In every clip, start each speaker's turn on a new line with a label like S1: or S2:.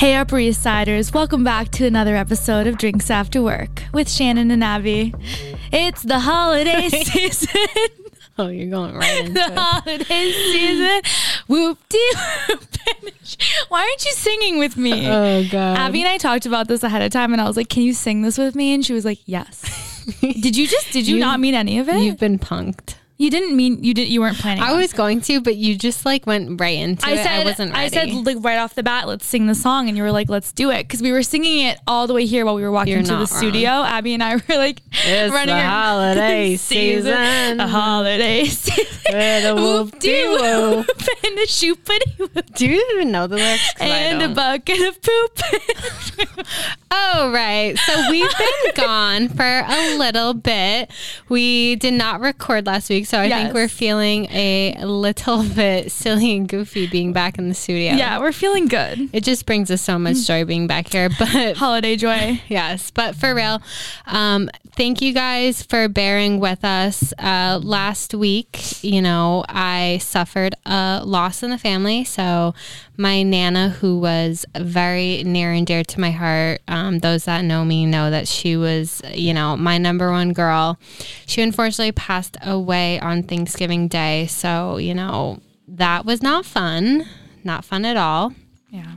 S1: Hey, Upper East Siders, welcome back to another episode of Drinks After Work with Shannon and Abby. It's the holiday season.
S2: Oh, you're going right into
S1: the
S2: it.
S1: holiday season. Whoop dee. Why aren't you singing with me?
S2: Oh god.
S1: Abby and I talked about this ahead of time, and I was like, "Can you sing this with me?" And she was like, "Yes." did you just? Did you,
S2: You-
S1: not mean any of it?
S2: You've been punked.
S1: You didn't mean you didn't. You weren't planning.
S2: I
S1: on
S2: was going to, but you just like went right into
S1: I
S2: it.
S1: said,
S2: I wasn't ready.
S1: I said like right off the bat, let's sing the song, and you were like, let's do it, because we were singing it all the way here while we were walking
S2: You're
S1: to the
S2: wrong.
S1: studio. Abby and I were like,
S2: It's
S1: running
S2: the holiday season.
S1: the holiday season,
S2: whoop-de-whoop.
S1: whoop and a shoopity whoop
S2: Do you even know the lyrics?
S1: and a bucket of poop.
S2: Oh, right. So we've been gone for a little bit. We did not record last week, so I
S1: Yes.
S2: think we're feeling a little bit silly and goofy being back in the studio.
S1: yeah, we're feeling good.
S2: It just brings us so much joy being back here. But
S1: Holiday joy.
S2: Yes, but for real, um, thank you guys for bearing with us. Uh, last week, you know, I suffered a loss in the family. So, my Nana, who was very near and dear to my heart, um, those that know me know that she was, you know, my number one girl. She unfortunately passed away on Thanksgiving Day. So, you know, that was not fun. Not fun at all.
S1: Yeah.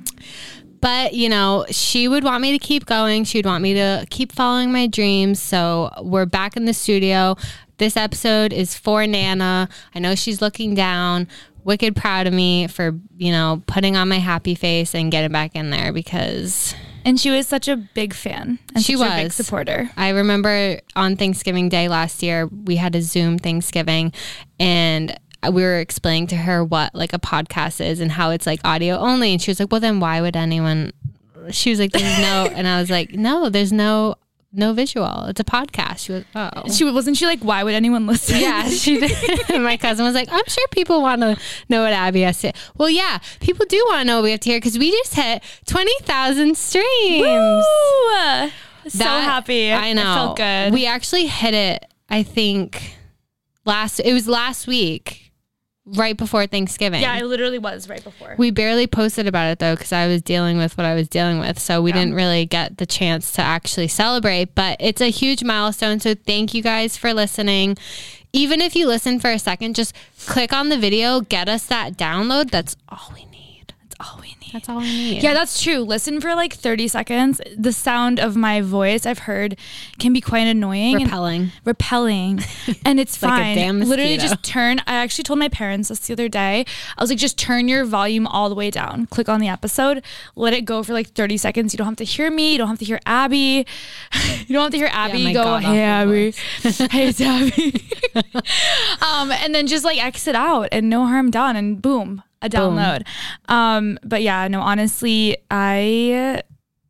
S2: But, you know, she would want me to keep going. She would want me to keep following my dreams. So we're back in the studio. This episode is for Nana. I know she's looking down. Wicked proud of me for, you know, putting on my happy face and getting back in there because
S1: And she was such a big fan. And
S2: She
S1: such a big supporter.
S2: I remember on Thanksgiving Day last year, we had a Zoom Thanksgiving and we were explaining to her what like a podcast is and how it's like audio only. And she was like, well, then why would anyone? She was like, there's no, and I was like, no, there's no, no visual. It's a podcast. She was, oh.
S1: She wasn't she like, why would anyone listen?
S2: Yeah, she did. My cousin was like, I'm sure people want to know what Abby has to. Well, yeah, people do want to know what we have to hear because we just hit 20,000 streams.
S1: Woo! So
S2: That-
S1: happy.
S2: I know.
S1: It felt good.
S2: We actually hit it, I think, last, it was last week, right before Thanksgiving.
S1: yeah, it literally was right before.
S2: we barely posted about it though because I was dealing with what I was dealing with. So we
S1: Yeah.
S2: didn't really get the chance to actually celebrate, but it's a huge milestone. So thank you guys for listening. Even if you listen for a second, just click on the video, get us that download. That's all we need.
S1: That's all we need.
S2: That's all I need.
S1: Yeah, that's true. Listen for like 30 seconds. The sound of my voice I've heard can be quite annoying and
S2: Repelling.
S1: repelling. And it's
S2: Like
S1: fine.
S2: damn
S1: Literally just turn I actually told my parents this the other day. I was like, just turn your volume all the way down. Click on the episode. Let it go for like 30 seconds. You don't have to hear me. You don't have to hear Abby. You don't have to hear Abby
S2: my
S1: go,
S2: God
S1: Hey Abby. hey it's Abby. um, and then just like exit out and no harm done and boom, a download. Um, but yeah, no, honestly, I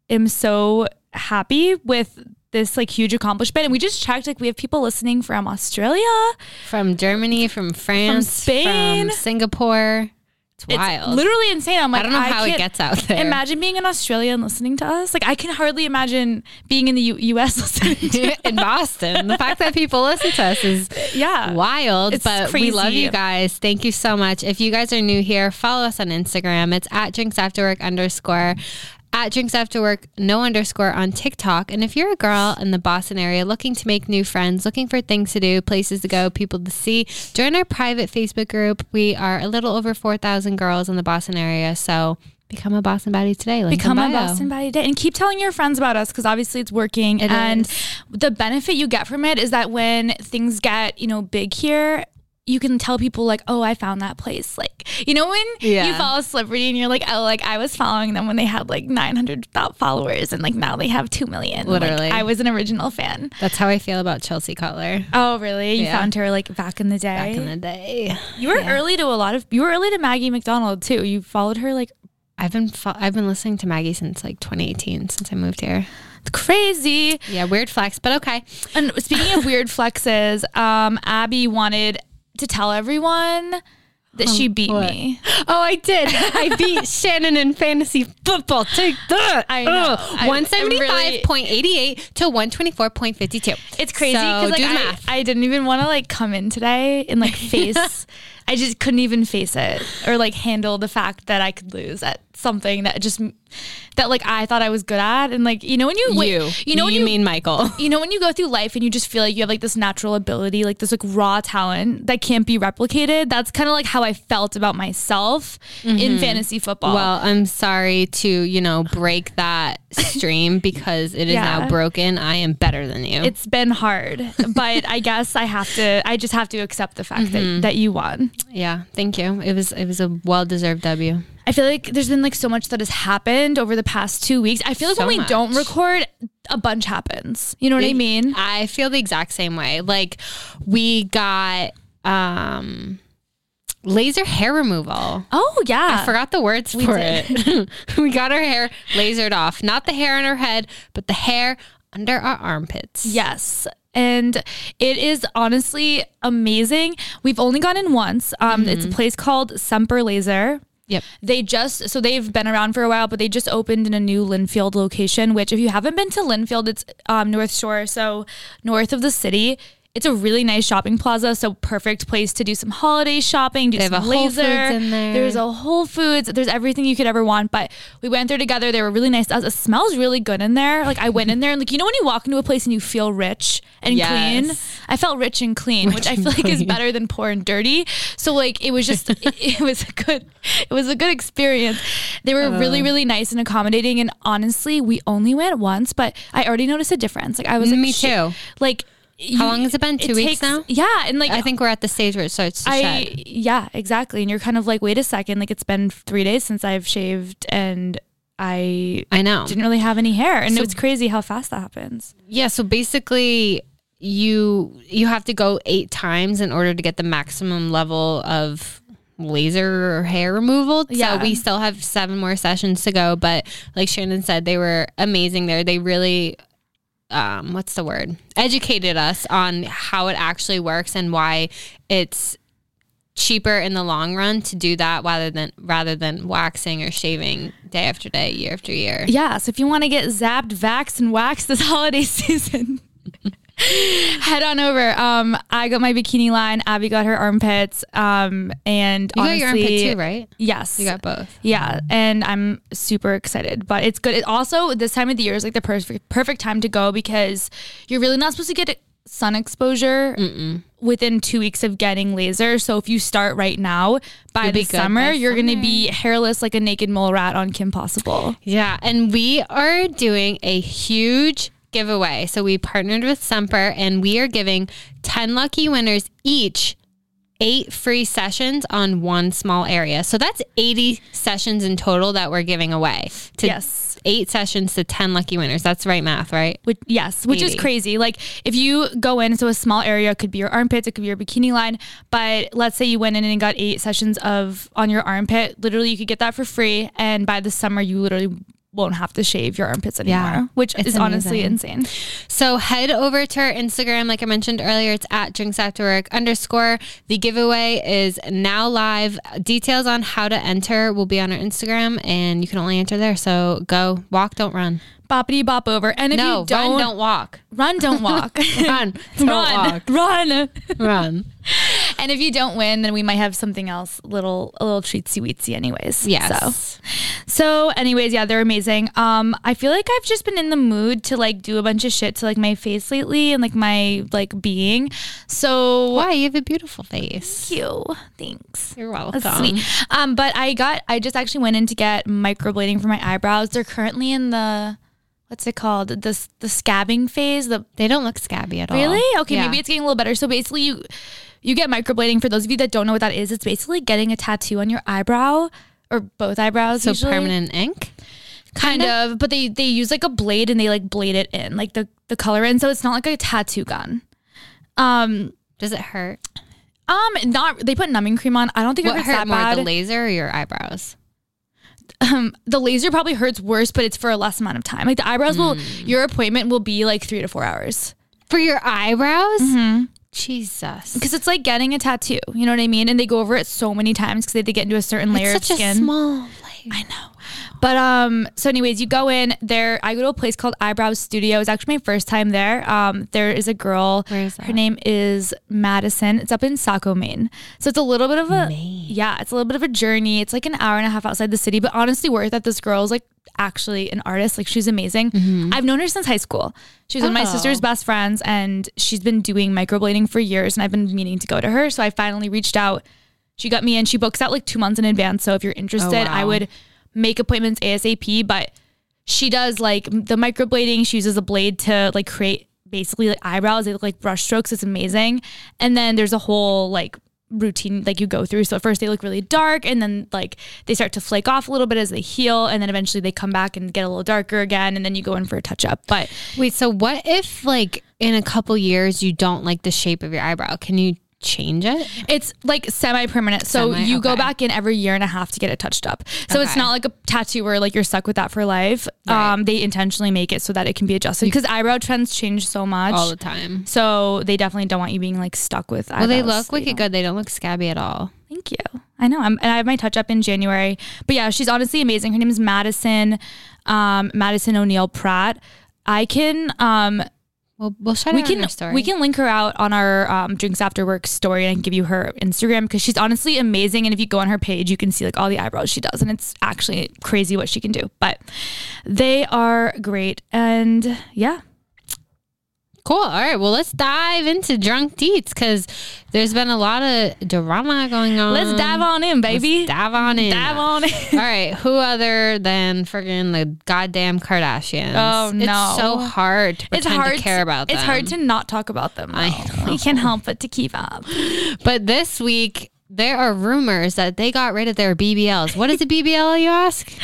S1: am so happy with this like huge accomplishment. And we just checked, like we have people listening from Australia.
S2: From Germany, from France,
S1: Spain.
S2: from Singapore. It's
S1: It's
S2: wild.
S1: literally insane. I'm like,
S2: I don't know how it gets out there.
S1: Imagine being in Australia and listening to us. Like I can hardly imagine being in the U- US listening to it.
S2: in Boston. The fact that people listen to us is
S1: Yeah.
S2: wild,
S1: It's
S2: but we love you guys. Thank you so much. If you guys are new here, follow us on Instagram. It's at drinks after work underscore. At drinks after work, no underscore on TikTok. And if you're a girl in the Boston area looking to make new friends, looking for things to do, places to go, people to see, join our private Facebook group. We are a little over 4,000 girls in the Boston area. So become a Boston Baddie today. Link
S1: become a. Boston Body Day and keep telling your friends about us because obviously it's working.
S2: It
S1: and
S2: is.
S1: the benefit you get from it is that when things get, you know, big here, you can tell people like, oh, I found that place. Like, you know, when you
S2: Yeah.
S1: follow a celebrity and you're like, oh, like I was following them when they had like 900 followers and like now they have 2 million. Like,
S2: Literally.
S1: I was an original fan.
S2: That's how I feel about Chelsea Cutler.
S1: Oh, really? You
S2: Yeah.
S1: found her like back in the day?
S2: Back in the day.
S1: you were
S2: yeah.
S1: early to a lot of, you were early to Maggie McDonald too. You followed her like,
S2: I've been fo- I've been listening to Maggie since like 2018 since I moved here.
S1: it's crazy.
S2: Yeah, weird flex, but okay.
S1: And speaking of weird flexes, um, Abby wanted to tell everyone that she beat
S2: what?
S1: me.
S2: Oh, I did. I beat Shannon in fantasy football. Take that.
S1: I know.
S2: One
S1: really-
S2: five point eighty eight to one twenty four point fifty two.
S1: It's crazy
S2: So
S1: because like
S2: do
S1: I. I didn't even want to like come in today and like face I just couldn't even face it or like handle the fact that I could lose at something that just that like I thought I was good at and like you know when you
S2: You,
S1: you know when
S2: you,
S1: you
S2: mean Michael?
S1: you know when you go through life and you just feel like you have like this natural ability like this like raw talent that can't be replicated that's kind of like how I felt about myself in mm-hmm. fantasy football
S2: Well, I'm sorry to you know break that stream because it is
S1: Yeah.
S2: now broken. I am better than you.
S1: it's been hard but I guess I have to I just have to accept the fact that, mm-hmm. that you won
S2: yeah, thank you. It was it was a well deserved W.
S1: I feel like there's been like so much that has happened over the past two weeks. I feel like
S2: So
S1: when we don't record, a bunch happens. You know what I mean?
S2: I feel the exact same way. Like we got um laser hair removal.
S1: Oh yeah,
S2: I forgot the words for
S1: did.
S2: it. we got our hair lasered off. Not the hair on our head, but the hair under our armpits.
S1: Yes. And it is honestly amazing. We've only gone in once. Um, It's a place called Semper Laser.
S2: Yep.
S1: They just so they've been around for a while, but they just opened in a new Lynnfield location. Which, if you haven't been to Lynnfield, it's um, North Shore, so north of the city. It's a really nice shopping plaza, so perfect place to do some holiday shopping. Do
S2: They have
S1: some laser.
S2: Foods in there.
S1: There's a Whole Foods. There's everything you could ever want. But we went there together. They were really nice. It smells really good in there. Like I went in there and like you know when you walk into a place and you feel rich and
S2: Yes.
S1: clean. I felt rich and clean, which I feel like is better than poor and dirty. So like it was just it, it was a good it was a good experience. They were really
S2: Uh.
S1: really nice and accommodating. And honestly, we only went once, but I already noticed a difference. Like I was like,
S2: Me too.
S1: Like
S2: How long has it been? Two weeks now?
S1: Yeah, and like
S2: I think we're at the stage where it starts to
S1: I
S2: shed.
S1: yeah, exactly. And you're kind of like, wait a second, like it's been three days since I've shaved and I
S2: I know.
S1: didn't really have any hair. And
S2: So-
S1: it's crazy how fast that happens.
S2: Yeah, so basically you you have to go 8 times in order to get the maximum level of laser or hair removal.
S1: Yeah.
S2: So we still have 7 more sessions to go, but like Shannon said they were amazing there. They really um what's the word? educated us on how it actually works and why it's cheaper in the long run to do that rather than rather than waxing or shaving day after day, year after year.
S1: Yeah. So if you want to get zapped, vaxxed, and waxed this holiday season, head on over. Um, I got my bikini line. Abby got her armpits. Um, and
S2: You
S1: honestly,
S2: got your armpit too, right?
S1: Yes.
S2: You got both.
S1: Yeah, and I'm super excited. But it's good. It also this time of the year is like the perfect perfect time to go because you're really not supposed to get sun exposure within two weeks of getting laser. So if you start right now, by
S2: You'll
S1: the summer,
S2: by
S1: you're gonna be hairless like a naked mole rat on Kim Possible.
S2: Yeah, and we are doing a huge giveaway. So we partnered with Semper and we are giving 10 lucky winners each eight free sessions on one small area. So that's 80 sessions in total that we're giving away. To
S1: Yes.
S2: Eight sessions to 10 lucky winners. That's right math, right?
S1: Which, yes, which is crazy. Like if you go in, so a small area could be your armpits, it could be your bikini line. But let's say you went in and got eight sessions of on your armpit. Literally, you could get that for free, and by the summer, you literally won't have to shave your armpits anymore.
S2: Yeah,
S1: which is honestly insane.
S2: So head over to our Instagram, like I mentioned earlier. It's at drinks after work underscore. The giveaway is now live. Details on how to enter will be on our Instagram, and you can only enter there. So go walk, don't run.
S1: Boppity bop over. And if
S2: no,
S1: you don't
S2: run, don't walk.
S1: run, don't walk.
S2: Run, don't
S1: run,
S2: walk.
S1: run.
S2: Run.
S1: And if you don't win, then we might have something else, little a little treatsy weetsy, anyways.
S2: Yes.
S1: So, so anyways, yeah, they're amazing. Um, I feel like I've just been in the mood to like do a bunch of shit to like my face lately and like my like being. So
S2: Why? You have a beautiful face.
S1: Thank you. Thanks.
S2: You're welcome.
S1: That's sweet. Um, but I got I just actually went in to get microblading for my eyebrows. They're currently in the what's it called? The the scabbing phase. The
S2: They don't look scabby at all.
S1: Really? Okay,
S2: Yeah.
S1: maybe it's getting a little better. So basically you you get microblading for those of you that don't know what that is. It's basically getting a tattoo on your eyebrow or both eyebrows.
S2: so
S1: usually.
S2: permanent ink.
S1: kind of, but they they use like a blade and they like blade it in, like the the color in. So it's not like a tattoo gun. Um,
S2: Does it hurt?
S1: um, not they put numbing cream on. I don't think it
S2: What
S1: hurts
S2: hurt
S1: that
S2: more,
S1: bad.
S2: the laser or your eyebrows?
S1: um, the laser probably hurts worse, but it's for a less amount of time. Like the eyebrows will,
S2: Hmm.
S1: your appointment will be like three to four hours
S2: For your eyebrows?
S1: Mm-hmm.
S2: Jesus.
S1: because it's like getting a tattoo. You know what I mean? And they go over it so many times because they to get into a certain layer
S2: It's
S1: of
S2: such a
S1: skin.
S2: small layer.
S1: I know. But um, so anyways, you go in there. I go to a place called Eyebrows Studio. It's actually my first time there. Um, there is a girl.
S2: Where is that?
S1: Her name is Madison. It's up in Saco, Maine. So it's a little bit of a yeah, it's a little bit of a journey. It's like an hour and a half outside the city, but honestly worth it. This girl is like actually an artist. Like she's amazing. I've known her since high school. She was one of my
S2: Mm-hmm. Oh.
S1: sister's best friends, and she's been doing microblading for years. And I've been meaning to go to her, so I finally reached out. She got me in. She books out like two months in advance. So if you're oh, interested, I
S2: Oh, wow.
S1: would make appointments ASAP. But she does like the microblading. She uses a blade to like create basically like eyebrows. They look like brush strokes. It's amazing. And then there's a whole like routine like you go through. So at first they look really dark and then like they start to flake off a little bit as they heal and then eventually they come back and get a little darker again and then you go in for a touch up. But
S2: Wait, so what if like in a couple years you don't like the shape of your eyebrow? Can you change it?
S1: It's like semi permanent. So
S2: Semi,
S1: you go back in every year and a half to get it touched up. So it's not like a tattoo where like you're stuck with that for life.
S2: Right.
S1: Um, they intentionally make it so that it can be adjusted because eyebrow trends change so much.
S2: All the time.
S1: so they definitely don't want you being like stuck with
S2: Well, they look wicked
S1: don't-
S2: good. They don't look scabby at all.
S1: Thank you. I know. I'm, and I have my touch up in January. But yeah, she's honestly amazing. Her name is Madison, um, Madison O'Neill Pratt. I can um,
S2: Well, we'll shout
S1: we can
S2: story.
S1: we can link her out on our um, drinks after work story and I can give you her Instagram because she's honestly amazing and if you go on her page you can see like all the eyebrows she does and it's actually crazy what she can do but they are great and yeah
S2: Cool. All right. Well, let's dive into drunk deets because there's been a lot of drama going on.
S1: let's dive on in baby
S2: Let's dive on in.
S1: dive on in
S2: All right. Who other than friggin' the goddamn Kardashians?
S1: Oh, no.
S2: It's so hard to
S1: it's hard
S2: to care about them.
S1: it's hard to not talk about them
S2: I
S1: though. we can't help but to keep up
S2: But this week, there are rumors that they got rid of their BBLs. What is a BBL, you ask?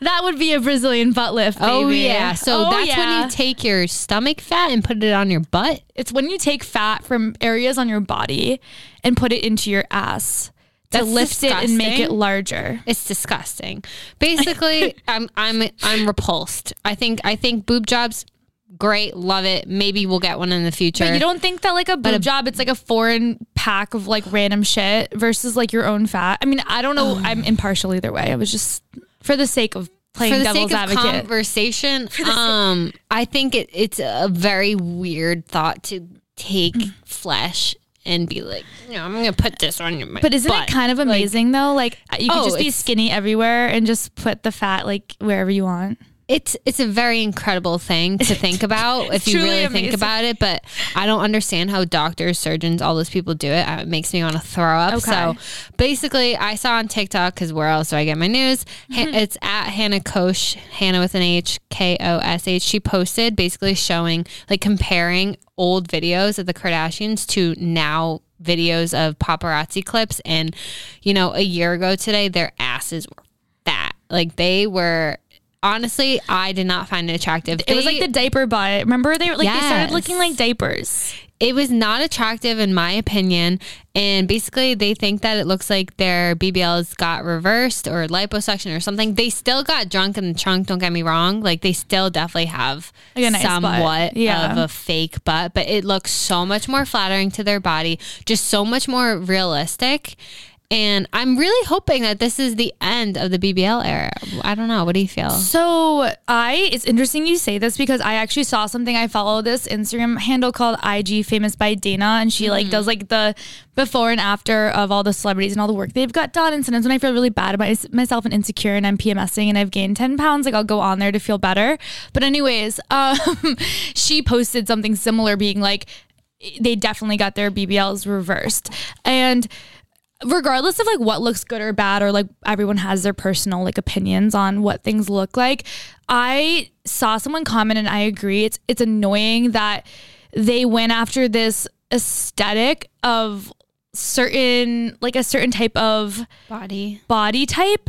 S1: that would be a Brazilian butt lift oh, baby.
S2: Oh, yeah. So
S1: Oh,
S2: that's when you take your stomach fat and put it on your butt.
S1: it's when you take fat from areas on your body and put it into your ass to
S2: That's
S1: lift it and make it larger
S2: It's disgusting. Basically, I'm I'm I'm repulsed. I think I think boob jobs, great, love it. Maybe we'll get one in the future.
S1: But you don't think that like a boob job, it's like a foreign pack of like random shit versus like your own fat. I mean, I don't know. Oh. I'm impartial either way. I was just for the sake of playing
S2: for the
S1: devil's
S2: sake of
S1: advocate.
S2: conversation, um, I think it, it's a very weird thought to take flesh and be like, no, I'm gonna put this on your.
S1: but isn't
S2: butt."
S1: it kind of amazing though? Like you could
S2: Oh,
S1: just be skinny everywhere and just put the fat like wherever you want.
S2: It's it's a very incredible thing to think about if you really
S1: amazing.
S2: think about it. But I don't understand how doctors, surgeons, all those people do it. Uh, It makes me want to throw up.
S1: Okay.
S2: So basically, I saw on TikTok because where else do I get my news?
S1: Mm-hmm.
S2: it's at Hannah Kosh, Hannah with an H, K O S H. She posted basically showing like comparing old videos of the Kardashians to now videos of paparazzi clips and you know a year ago today their asses were fat like they were honestly i did not find it attractive.
S1: It was like the diaper butt. Remember they were like they started looking like diapers.
S2: it was not attractive in my opinion. And basically they think that it looks like their bbls got reversed or liposuction or something. They still got drunk in the trunk don't get me wrong. Like they still definitely have
S1: Like nice
S2: somewhat
S1: Yeah.
S2: of a fake butt but it looks so much more flattering to their body just so much more realistic and i'm really hoping that this is the end of the bbl era i don't know what do you feel
S1: So I, it's interesting you say this because I actually saw something. I follow this Instagram handle called IG Famous by Dana, and she like does like the before and after of all the celebrities and all the work they've got done. And sometimes when I feel really bad about myself and insecure, and I'm PMSing and I've gained ten pounds, like I'll go on there to feel better. But anyways, um, she posted something similar, being like they definitely got their BBLs reversed, and regardless of like what looks good or bad or like everyone has their personal like opinions on what things look like i saw someone comment and i agree. It's it's annoying that they went after this aesthetic of certain like a certain type of
S2: body.
S1: body type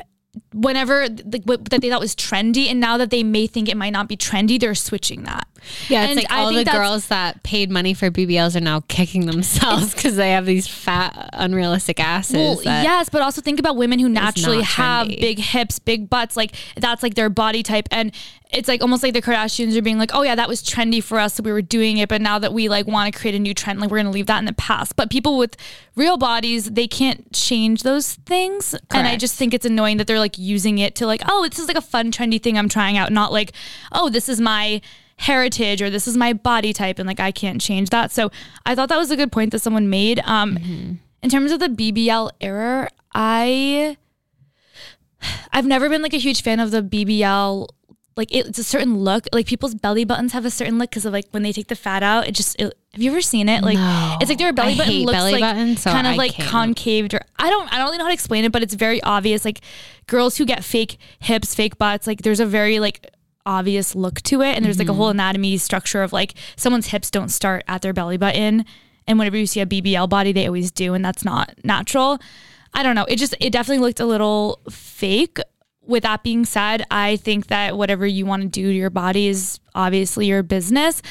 S1: whenever like what that they thought was trendy and now that they may think it might not be trendy they're switching that
S2: Yeah, it's
S1: And
S2: like all the girls that paid money for BBLs are now kicking themselves because they have these fat, unrealistic asses.
S1: Well, yes, but also think about women who naturally have big hips, big butts. Like that's like their body type, and it's like almost like the Kardashians are being like, "Oh yeah, that was trendy for us, so we were doing it." But now that we like want to create a new trend, like we're gonna leave that in the past. But people with real bodies, they can't change those things, and I just think it's annoying that they're like using it to like, oh, this is like a fun trendy thing I'm trying out, not like, oh, this is my heritage or this is my body type and like I can't change that. So I thought that was a good point that someone made. Um
S2: Mm-hmm.
S1: in terms of the BBL error, I I've never been like a huge fan of the BBL like it, it's a certain look. Like people's belly buttons have a certain look because of like when they take the fat out. It just it, have you ever seen it? Like
S2: No.
S1: it's like their belly
S2: I
S1: button looks
S2: belly
S1: like
S2: buttons, so
S1: kind of
S2: I
S1: like
S2: can't.
S1: concaved or I don't I don't really know how to explain it, but it's very obvious. Like girls who get fake hips, fake butts, like there's a very like obvious look to it, and there's like a
S2: Mm-hmm.
S1: whole anatomy structure of like someone's hips don't start at their belly button, and whenever you see a BBL body, they always do, and that's not natural. I don't know. It just it definitely looked a little fake. With that being said, I think that whatever you want to do to your body is obviously your business.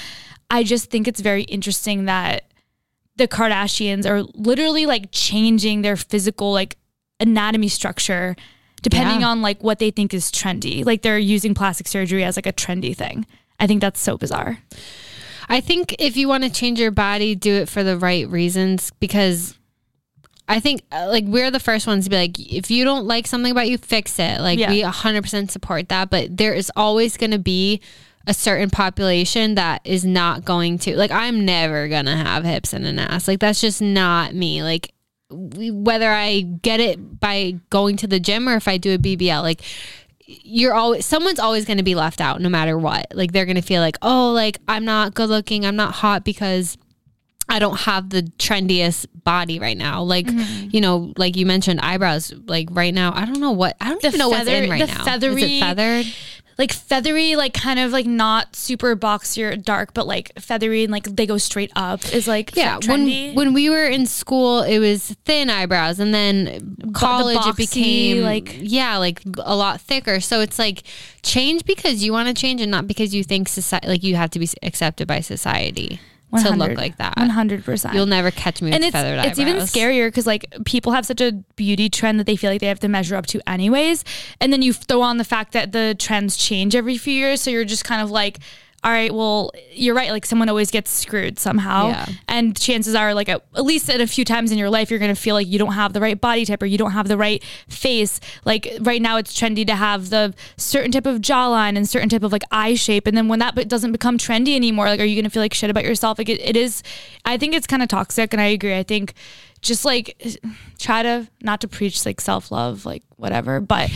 S1: I just think it's very interesting that the Kardashians are literally like changing their physical like anatomy structure depending
S2: Yeah.
S1: on like what they think is trendy. Like they're using plastic surgery as like a trendy thing. I think that's so bizarre.
S2: I think if you want to change your body, do it for the right reasons because I think uh, like we're the first ones to be like, if you don't like something about you, fix it. Like
S1: Yeah.
S2: we 100% support that, but there is always going to be a certain population that is not going to like I'm never going to have hips and an ass. Like that's just not me. Like we, whether I get it by going to the gym or if I do a BBL, like you're always someone's always going to be left out no matter what. Like they're going to feel like, "Oh, like I'm not good looking, I'm not hot because I don't have the trendiest body right now." Like,
S1: Mm-hmm.
S2: you know, like you mentioned eyebrows like right now. I don't know what I don't even know what's in right
S1: the
S2: now. Is
S1: feathery-
S2: it feathered?
S1: Like feathery, like kind of like not super boxy or dark, but like feathery and like they go straight up is like
S2: Yeah,
S1: trendy.
S2: when when we were in school, it was thin eyebrows, and then college
S1: boxy,
S2: it became
S1: like-
S2: like yeah, like a lot thicker. So it's like change because you want to change, and not because you think society like you have to be accepted by society to look like that.
S1: One hundred percent.
S2: You'll never catch me with
S1: and it's
S2: feathered
S1: it's even scarier because like people have such a beauty trend that they feel like they have to measure up to anyways, and then you throw on the fact that the trends change every few years, so you're just kind of like. All right, well, you're right. Like someone always gets screwed somehow,
S2: Yeah.
S1: and chances are, like at, at least at a few times in your life, you're gonna feel like you don't have the right body type or you don't have the right face. Like right now, it's trendy to have the certain type of jawline and certain type of like eye shape, and then when that doesn't become trendy anymore, like are you gonna feel like shit about yourself? Like it, it is. I think it's kind of toxic, and I agree. I think just like try to not to preach like self love, like whatever. But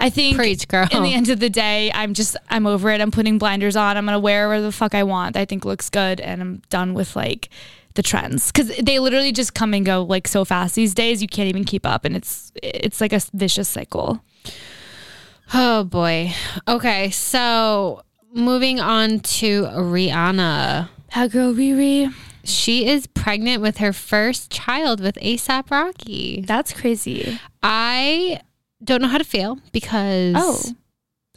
S1: I think
S2: Preach, girl.
S1: in the end of the day, I'm just I'm over it. I'm putting blinders on. I'm gonna wear whatever the fuck I want. I think looks good, and I'm done with like the trends because they literally just come and go like so fast these days. You can't even keep up, and it's it's like a vicious cycle.
S2: Oh boy. Okay, so moving on to Rihanna.
S1: That girl Riri,
S2: She is pregnant with her first child with ASAP Rocky.
S1: that's crazy.
S2: I don't know how to feel because
S1: Oh.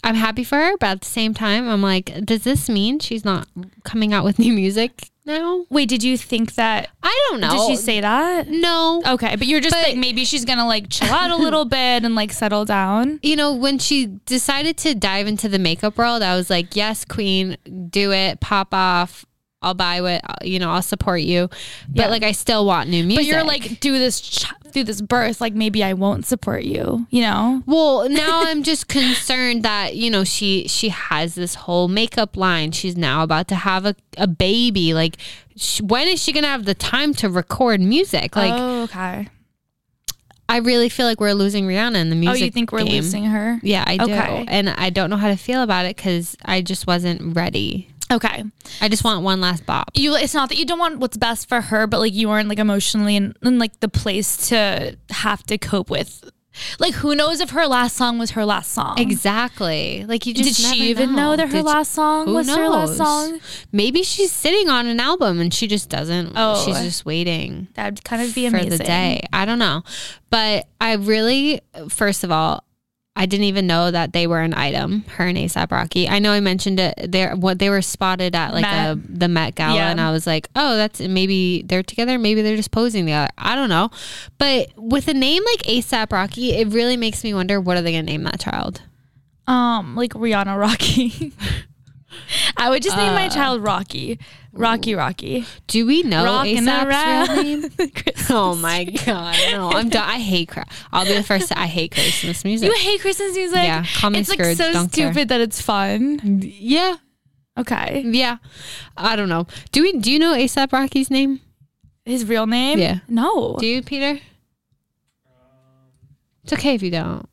S2: I'm happy for her, but at the same time, I'm like, does this mean she's not coming out with new music now?
S1: Wait, did you think that?
S2: I don't know.
S1: Did she say that?
S2: no?
S1: Okay, but you're just
S2: But-
S1: like maybe she's gonna like chill out a little bit and like settle down.
S2: You know, when she decided to dive into the makeup world, I was like, yes, queen, do it, pop off. I'll buy what, uh, you know, I'll support you. But
S1: Yeah.
S2: like, I still want new music.
S1: But you're like, do this, ch- do this birth. Like maybe I won't support you. You know?
S2: Well, now I'm just concerned that you know she she has this whole makeup line. She's now about to have a, a baby. Like, sh- when is she gonna have the time to record music? Like,
S1: oh, okay.
S2: I really feel like we're losing Rihanna in the music.
S1: Oh, you think we're
S2: game.
S1: losing her?
S2: Yeah, I do,
S1: Okay.
S2: and I don't know how to feel about it because I just wasn't ready.
S1: Okay.
S2: I just want one last bop.
S1: You. It's not that you don't want what's best for her, but like you aren't like emotionally in, in like the place to have to cope with. Like who knows if her last song was her last song?
S2: Exactly. Like you just
S1: Did she even know, that her
S2: Did-
S1: last song was her last song?
S2: Maybe she's sitting on an album and she just doesn't.
S1: Oh.
S2: she's just waiting.
S1: That'd kind of be
S2: for
S1: amazing.
S2: the day. I don't know. But I really, first of all, I didn't even know that they were an item, her and ASAP Rocky. I know I mentioned it there what they were spotted at like
S1: Met.
S2: a the Met Gala
S1: Yeah.
S2: and I was like, "Oh, that's maybe they're together, maybe they're just posing together." I don't know. But with a name like ASAP Rocky, it really makes me wonder what are they going to name that child?
S1: Um, like Rihanna Rocky. I would just name my
S2: Uh.
S1: child Rocky. Rocky Rocky.
S2: Do we know
S1: Rockin'
S2: ASAP's real name? Oh my god, no! I'm done. I hate. Cra- I'll be the first. To, I hate Christmas music.
S1: You hate Christmas music?
S2: Yeah, call me
S1: it's like so
S2: don't care.
S1: stupid that it's fun.
S2: yeah,
S1: Okay.
S2: yeah. I don't know. Do we? Do you know ASAP Rocky's name?
S1: His real name?
S2: Yeah.
S1: No.
S2: Do you, Peter? It's okay if you don't.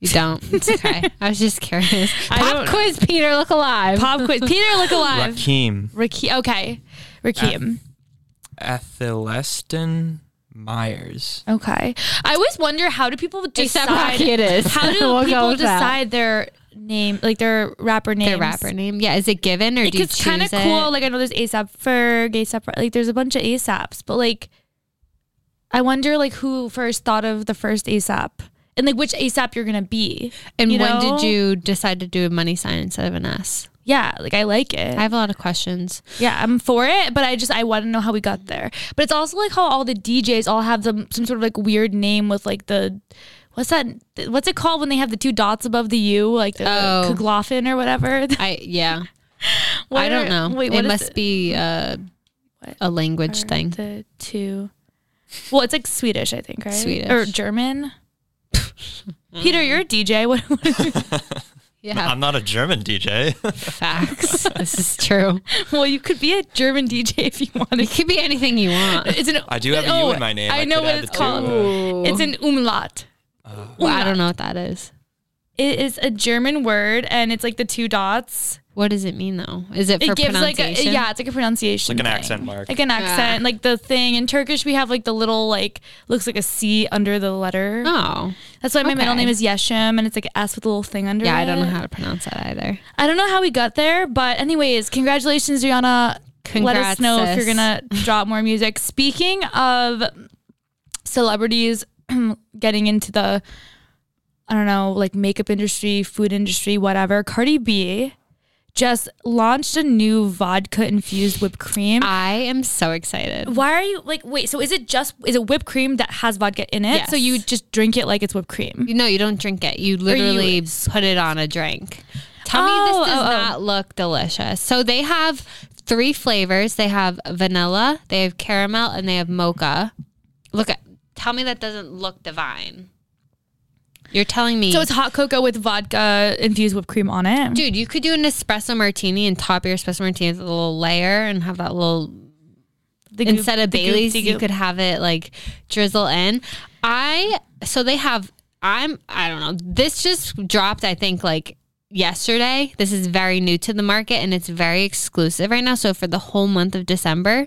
S2: You don't. It's okay. I was just curious.
S1: I
S2: Pop
S1: don't-
S2: quiz, Peter. Look alive.
S1: Pop quiz. Peter, look alive.
S3: Rakim.
S1: Rakeem. Okay. Rakim.
S3: Athelaston Mayers.
S1: Okay. I always wonder how do people
S2: ASAP
S1: decide?
S2: Rocky it is.
S1: How do
S2: We'll go
S1: people
S2: with that.
S1: decide their name, like their rapper name?
S2: Their rapper name. Yeah. Is it given or
S1: Like,
S2: do you
S1: it's
S2: choose
S1: kind of
S2: it?
S1: cool. Like I know there's ASAP Ferg, ASAP, like there's a bunch of ASAPs, but like, I wonder like who first thought of the first ASAP and like which ASAP you're gonna be.
S2: and when
S1: know?
S2: did you decide to do a money sign instead of an S?
S1: Yeah, like I like it.
S2: I have a lot of questions.
S1: Yeah, I'm for it, but I just I want to know how we got there. But it's also like how all the DJs all have some some sort of like weird name with like the what's that? What's it called when they have the two dots above the U, like the
S2: Oh.
S1: Or whatever?
S2: I yeah.
S1: What
S2: I don't
S1: are-
S2: know.
S1: Wait,
S2: it must be uh, a language
S1: are
S2: thing.
S1: The two. Well, it's like Swedish, I think, right?
S2: Swedish.
S1: or German. Peter, you're a DJ. What? what
S2: Yeah.
S3: I'm not a German DJ.
S2: Facts. this is true.
S1: well, you could be a German DJ if you
S2: want.
S1: It
S2: could be anything you want.
S1: It's an.
S3: I do have a
S1: oh,
S3: in my name.
S1: I,
S3: I
S1: know what it's
S3: the two.
S1: called. It's an umlaut.
S2: Uh, well, I don't know what that is.
S1: It is a German word, and it's like the two dots.
S2: What does it mean though? Is it for
S1: it gives like a
S2: pronunciation?
S1: yeah, it's like a pronunciation,
S3: Like an
S1: thing.
S3: accent mark.
S1: like an accent, like the thing in Turkish. We have like the little like looks like a C under the letter.
S2: Oh.
S1: That's why my middle name is Yeshem, and it's like an S with a little thing under. It.
S2: Yeah, I don't know how to pronounce that either.
S1: I don't know how we got there, but anyways, congratulations, Rihanna. Let us
S2: Congrats,
S1: know if you're gonna drop more music. Speaking of celebrities getting into the, I don't know, like makeup industry, food industry, whatever. Cardi B just launched a new vodka infused whipped cream.
S2: I am so excited.
S1: Why are you like? Wait, so is it just is it whipped cream that has vodka in it? So you just drink it like it's whipped cream?
S2: No, you don't drink it. You literally
S1: you-
S2: put it on a drink. Tell
S1: Oh,
S2: me this oh, does
S1: oh, oh.
S2: not look delicious. So they have three flavors. They have vanilla, they have caramel, and they have mocha. Look at tell me that doesn't look divine. You're telling me
S1: So it's hot cocoa with vodka infused whipped cream on it.
S2: Dude, you could do an espresso martini and top your espresso martini with a little layer and have that little
S1: goop-
S2: instead of
S1: the goop-
S2: Bailey's,
S1: the
S2: you
S1: goop.
S2: could have it like drizzle in. I so they have. I'm. I don't know. This just dropped. I think like yesterday. This is very new to the market and it's very exclusive right now. So for the whole month of December,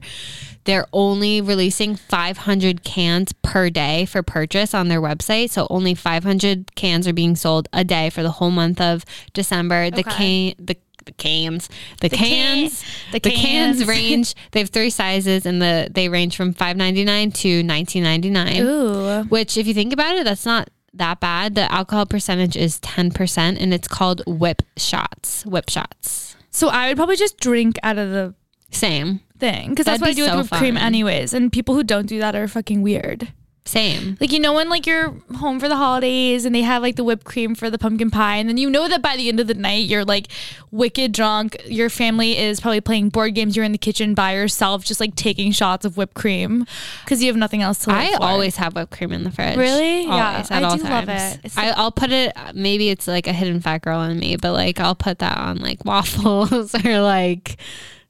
S2: they're only releasing 500 cans per day for purchase on their website. So only 500 cans are being sold a day for the whole month of December. The
S1: Okay.
S2: can the the cans, the,
S1: can-
S2: cans,
S1: the
S2: the, cans.
S1: cans.
S2: range. They have three sizes, and the they range from five ninety nine to nineteen ninety nine.
S1: Ooh.
S2: Which, if you think about it, that's not that bad. The alcohol percentage is ten percent, and it's called whip shots. Whip shots.
S1: So I would probably just drink out of the
S2: Same.
S1: Thing because that's
S2: That'd
S1: what I do with
S2: so
S1: whipped cream anyways. And people who don't do that are fucking weird.
S2: Same.
S1: Like you know when like you're home for the holidays and they have like the whipped cream for the pumpkin pie and then you know that by the end of the night you're like wicked drunk. Your family is probably playing board games. You're in the kitchen by yourself, just like taking shots of whipped cream because you have nothing else to.
S2: I
S1: for.
S2: always have whipped cream in the fridge.
S1: Really? Yeah,
S2: Always,
S1: I
S2: all
S1: do love it. It's
S2: I, I'll put it. Maybe it's like a hidden fat girl in me, but like I'll put that on like waffles or like.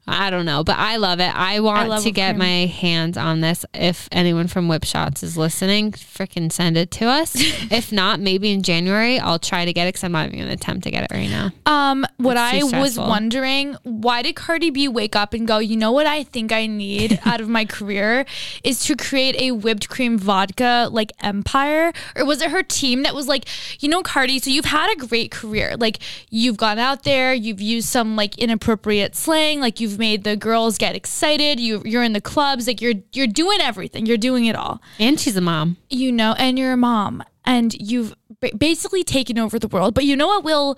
S2: I don't know, but I love it. I want
S1: love
S2: to get
S1: cream.
S2: my hands on this. If anyone from Whip Shots is listening, freaking send it to us. if not, maybe in January I'll try to get it because I'm not even going to attempt to get it right now.
S1: Um, what I was wondering, why did Cardi B wake up and go, you know what I think I need out of my career is to create a whipped cream vodka like empire? Or was it her team that was like, you know, Cardi, so you've had a great career. Like you've gone out there, you've used some like inappropriate slang, like you've made the girls get excited, you you're in the clubs, like you're you're doing everything. You're doing it all
S2: And she's a mom.
S1: you know, and you're a mom, and you've basically taken over the world. But you know what will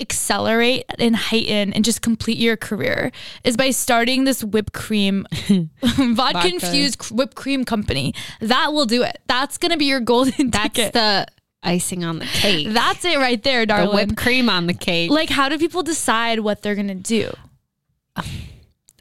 S1: accelerate and heighten and just complete your career is by starting this whipped cream, vodka infused whipped cream company. That will do it. That's gonna be your golden
S2: That's
S1: ticket.
S2: the icing on the cake.
S1: That's it right there, darling the
S2: whipped cream on the cake.
S1: like, how do people decide what they're gonna do?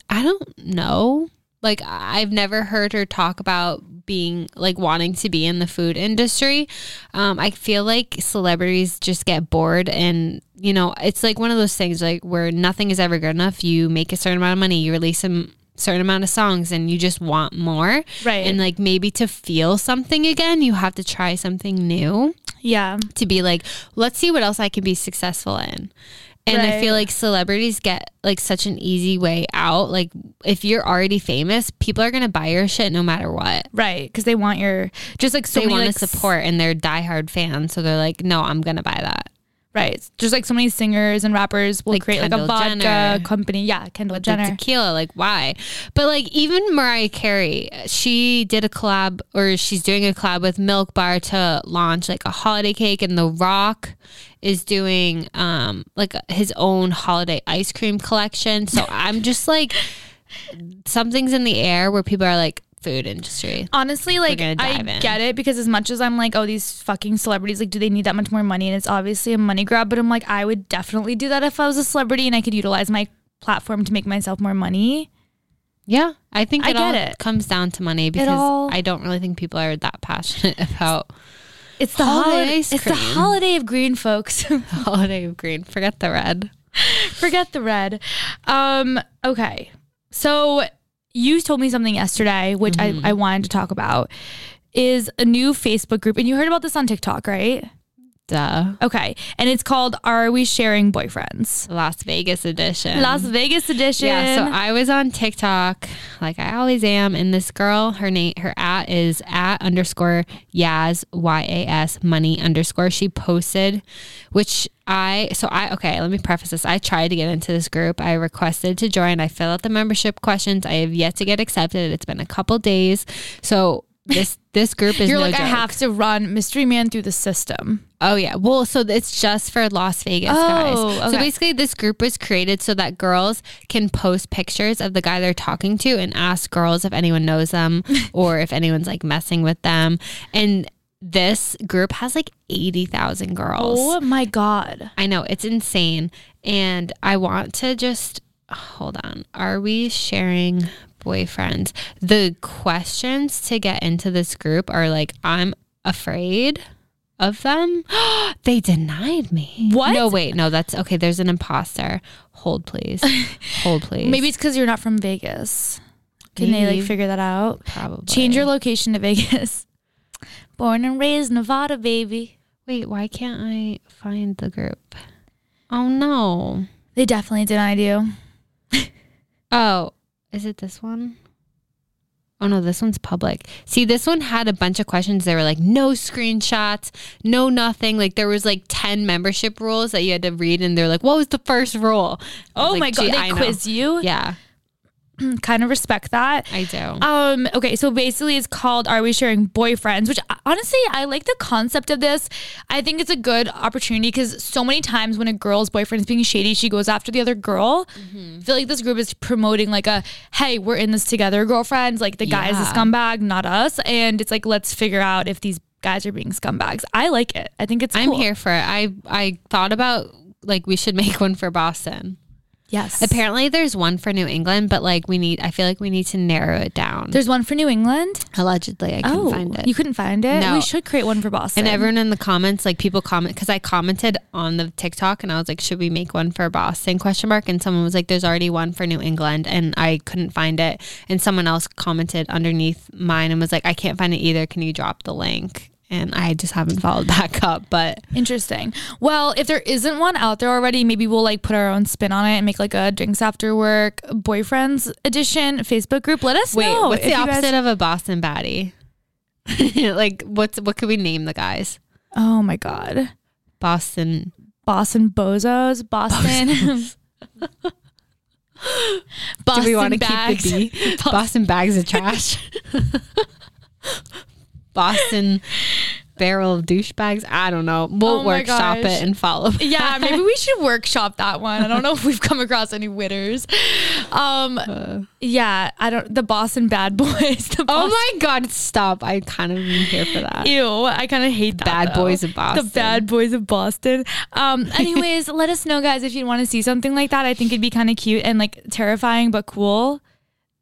S2: I don't know. Like I've never heard her talk about being like wanting to be in the food industry. Um, I feel like celebrities just get bored and you know, it's like one of those things like where nothing is ever good enough. You make a certain amount of money, you release a certain amount of songs and you just want more.
S1: Right.
S2: And like maybe to feel something again, you have to try something new
S1: Yeah.
S2: to be like, let's see what else I can be successful in. And I feel like celebrities get like such an easy way out. Like if you're already famous, people are gonna buy your shit no matter what.
S1: Right. Because they want your, just like so
S2: they
S1: many,
S2: want
S1: like,
S2: to support and they're diehard fans. So they're like, no, I'm gonna buy that.
S1: Right. Just like so many singers and rappers will
S2: Like
S1: create like a vodka
S2: Jenner.
S1: company. Yeah, Kendall
S2: The
S1: Jenner.
S2: tequila, like why? But like even Mariah Carey, she did a collab or she's doing a collab with Milk Bar to launch like a holiday cake, and The Rock is doing um like his own holiday ice cream collection. So I'm just like something's in the air where people are like food industry.
S1: Honestly, like I
S2: in.
S1: get it because as much as I'm like, oh, these fucking celebrities, like, do they need that much more money? And it's obviously a money grab, but I'm like, I would definitely do that if I was a celebrity and I could utilize my platform to make myself more money.
S2: Yeah, I think
S1: I
S2: it all
S1: get it.
S2: comes down to money because
S1: all-
S2: I don't really think people are that passionate about
S1: It's the
S2: Holiday
S1: It's the holiday of green, folks.
S2: holiday of green. Forget the red.
S1: Forget the red. Um, okay. So you told me something yesterday, which
S2: Mm-hmm.
S1: I, I wanted to talk about, is a new Facebook group. And you heard about this on TikTok, right?
S2: Duh.
S1: Okay. And it's called Are We Sharing Boyfriends?
S2: Las Vegas edition.
S1: Las Vegas edition.
S2: Yeah, so I was on TikTok, like I always am, and this girl, her name, her at is at underscore Yas Y A S money underscore. She posted, which I so I okay. Let me preface this. I tried to get into this group. I requested to join. I filled out the membership questions. I have yet to get accepted. It's been a couple days. So this this group is
S1: You're
S2: no
S1: like, I have to run Mystery Man through the system.
S2: Oh yeah. Well, so it's just for Las Vegas
S1: Oh,
S2: guys. So basically this group was created so that girls can post pictures of the guy they're talking to and ask girls if anyone knows them or if anyone's like messing with them. And this group has like 80,000 girls.
S1: Oh my God.
S2: I know, it's insane. And I want to just hold on. Are we sharing boyfriends? The questions to get into this group are like, I'm afraid of them. they denied me.
S1: What?
S2: No, wait. No, that's okay. There's an imposter. Hold, please. Hold, please.
S1: Maybe it's because you're not from Vegas. Can they like figure that out?
S2: probably
S1: Change your location to Vegas. Born and raised Nevada, baby.
S2: Wait, why can't I find the group? Oh no.
S1: They definitely denied you.
S2: Oh, is it this one? Oh no, this one's public. See, this one had a bunch of questions. They were like, no screenshots, no nothing. Like there was like 10 membership rules that you had to read, and they're like, what was the first rule?
S1: Oh
S2: Like,
S1: my God. They
S2: I know.
S1: quiz you.
S2: Yeah,
S1: Kind of respect that.
S2: I do.
S1: Um, okay, so basically it's called Are We Sharing Boyfriends, which uh, honestly, I like the concept of this. I think it's a good opportunity because so many times when a girl's boyfriend is being shady, she goes after the other girl. I feel like this group is promoting like a hey, we're in this together, girlfriends. Like the guy is a scumbag, not us. And it's like let's figure out if these guys are being scumbags. I like it. I think it's
S2: I'm
S1: cool.
S2: here for it. I I thought about like we should make one for Boston.
S1: Yes.
S2: Apparently, there's one for New England, but like we need. I feel like we need to narrow it down.
S1: There's one for New England.
S2: Allegedly, I couldn't
S1: oh,
S2: find it.
S1: you couldn't find it.
S2: No.
S1: We should create one for Boston.
S2: And everyone in the comments, like people comment because I commented on the TikTok and I was like, should we make one for Boston? Question mark. And someone was like, there's already one for New England, and I couldn't find it. And someone else commented underneath mine and was like, I can't find it either. Can you drop the link? And I just haven't followed back up. But
S1: Interesting. Well, if there isn't one out there already, maybe we'll like put our own spin on it and make like a drinks after work boyfriends edition Facebook group. Let us
S2: wait,
S1: know.
S2: what's the
S1: you guys-
S2: opposite of a Boston baddie? like, what's what could we name the guys?
S1: oh my god,
S2: Boston.
S1: Boston bozos, Boston. Boston
S2: Do we want to keep the B? Boston bags of trash. Boston barrel of douchebags. I don't know. We'll
S1: Oh
S2: workshop
S1: gosh.
S2: it and follow.
S1: yeah, maybe we should workshop that one. I don't know if we've come across any winners. Um, yeah, I don't. The Boston Bad Boys. The
S2: Oh my god, stop. I kind of am here for that.
S1: Ew, I kind of hate that.
S2: Bad
S1: though.
S2: Boys of Boston.
S1: The Bad Boys of Boston. Um, anyways, let us know, guys, if you want to see something like that. I think it'd be kind of cute and like terrifying but cool.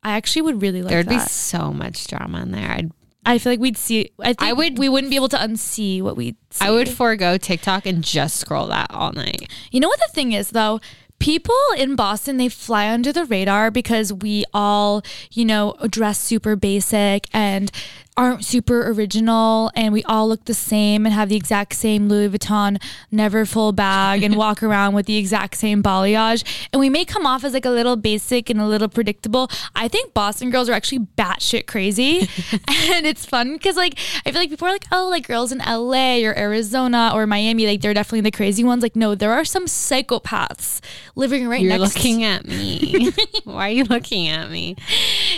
S1: I actually would really like that.
S2: There'd be so much drama in there. I'd
S1: I feel like we'd see. I think
S2: I would-
S1: We wouldn't be able to unsee what we'd. See.
S2: I would forego TikTok and just scroll that all night.
S1: You know what the thing is though? People in Boston, they fly under the radar because we all, you know, dress super basic and aren't super original and we all look the same and have the exact same Louis Vuitton Neverfull bag and walk around with the exact same balayage. And we may come off as like a little basic and a little predictable. I think Boston girls are actually batshit crazy. and it's fun because like I feel like people are like, oh, like girls in LA or Arizona or Miami, like they're definitely the crazy ones. Like, no, there are some psychopaths living right
S2: You're
S1: next
S2: looking at me. Why are you looking at me?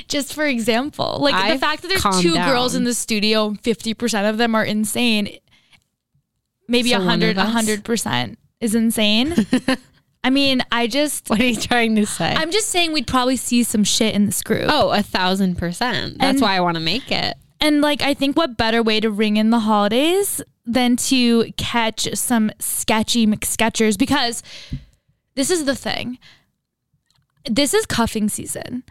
S1: Just for example. Like the
S2: I've
S1: fact that there's two girls in the studio, 50% of them are insane. Maybe a
S2: So
S1: hundred, a hundred percent is insane. I mean, I just,
S2: What are you trying to say?
S1: I'm just saying we'd probably see some shit in this group.
S2: oh, a thousand percent. That's
S1: And-
S2: why I want to make it.
S1: And like, I think what better way to ring in the holidays than to catch some sketchy McSketchers because this is the thing. This is cuffing season.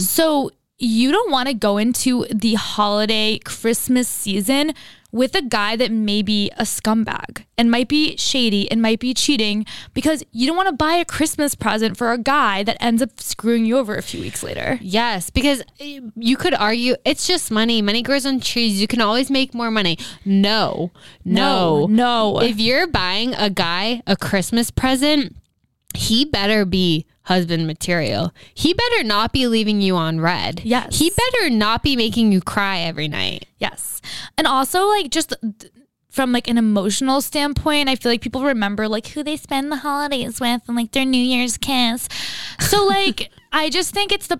S1: So you don't want to go into the holiday Christmas season with a guy that may be a scumbag and might be shady and might be cheating because you don't want to buy a Christmas present for a guy that ends up screwing you over a few weeks later.
S2: Yes, because eh, you could argue it's just money. Money grows on trees. You can always make more money. No, no,
S1: no.
S2: If you're buying a guy a Christmas present, he better be husband material. He better not be leaving you on read.
S1: Yes.
S2: He better not be making you cry every night.
S1: Yes. And also like just from like an emotional standpoint, I feel like people remember like who they spend the holidays with and like their New Year's kiss. So like I just think it's the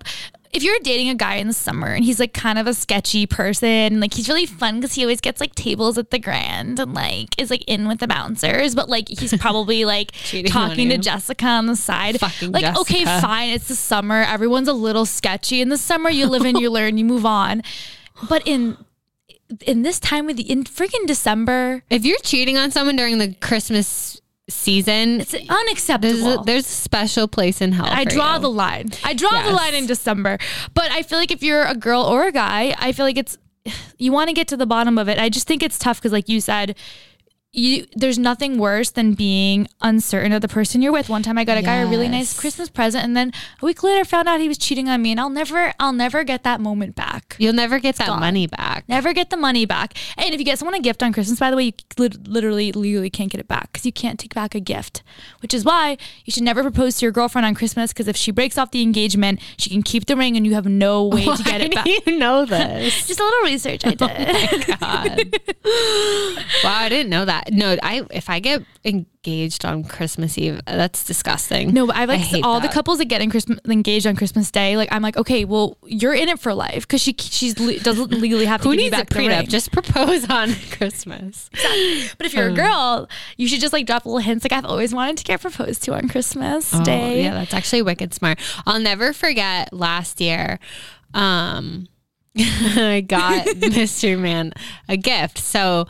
S1: if you're dating a guy in the summer and he's like kind of a sketchy person, like he's really fun because he always gets like tables at the Grand and like is like in with the bouncers, but like he's probably like talking to. Jessica on the side.
S2: Fucking
S1: like okay, fine, it's the summer. Everyone's a little sketchy. In the summer, you live and you learn, you move on. But in in this time of the in freaking December,
S2: If you're cheating on someone during the Christmas season,
S1: it's
S2: there's
S1: unacceptable.
S2: a, there's a special place in hell.
S1: I draw
S2: you.
S1: the line. I draw the line in December. But I feel like if you're a girl or a guy, I feel like it's you want to get to the bottom of it. I just think it's tough because, like you said, you there's nothing worse than being uncertain of the person you're with. One time I got a guy a really nice Christmas present and then a week later found out he was cheating on me and I'll never I'll never get that moment back.
S2: You'll never get that
S1: gone.
S2: money back.
S1: Never get the money back. And if you get someone a gift on Christmas, by the way, you lit- literally legally can't get it back because you can't take back a gift. Which is why you should never propose to your girlfriend on Christmas because if she breaks off the engagement, she can keep the ring and you have no way to get it back.
S2: do you know this?
S1: Just a little research I oh did.
S2: God. wow, I didn't know that. No, I if I get engaged on Christmas Eve, that's disgusting.
S1: No, but I've like
S2: I
S1: all the couples that get in Christmas, engaged on Christmas Day. Like I'm like, okay, well, you're in it for life because she she's le- doesn't legally have to
S2: Who needs a
S1: back the
S2: prenup? Just propose on Christmas.
S1: But if you're a girl, you should just like drop little hints. Like I've always wanted to get proposed to on Christmas Day.
S2: Oh, yeah, that's actually wicked smart. I'll never forget last year. Um, I got Mr. Man a gift. So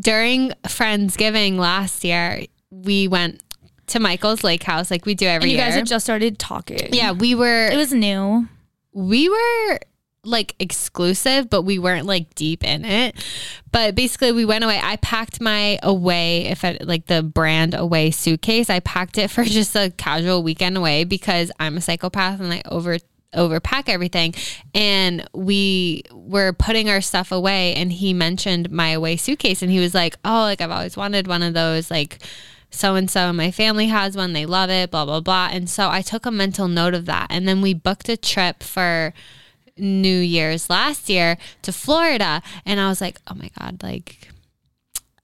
S2: during Friendsgiving last year, we went to Michael's Lake House like we do every
S1: And you
S2: year.
S1: guys had just started talking.
S2: yeah, we were
S1: It was new.
S2: we were like exclusive, but we weren't like deep in it. But basically, we went away. I packed my away, if I like the brand away suitcase, I packed it for just a casual weekend away because I'm a psychopath and I over overpack everything. And we were putting our stuff away and he mentioned my away suitcase and he was like oh like i've always wanted one of those like so and so my family has one they love it blah blah blah. And so i took a mental note of that and then we booked a trip for new year's last year to florida and i was like oh my god like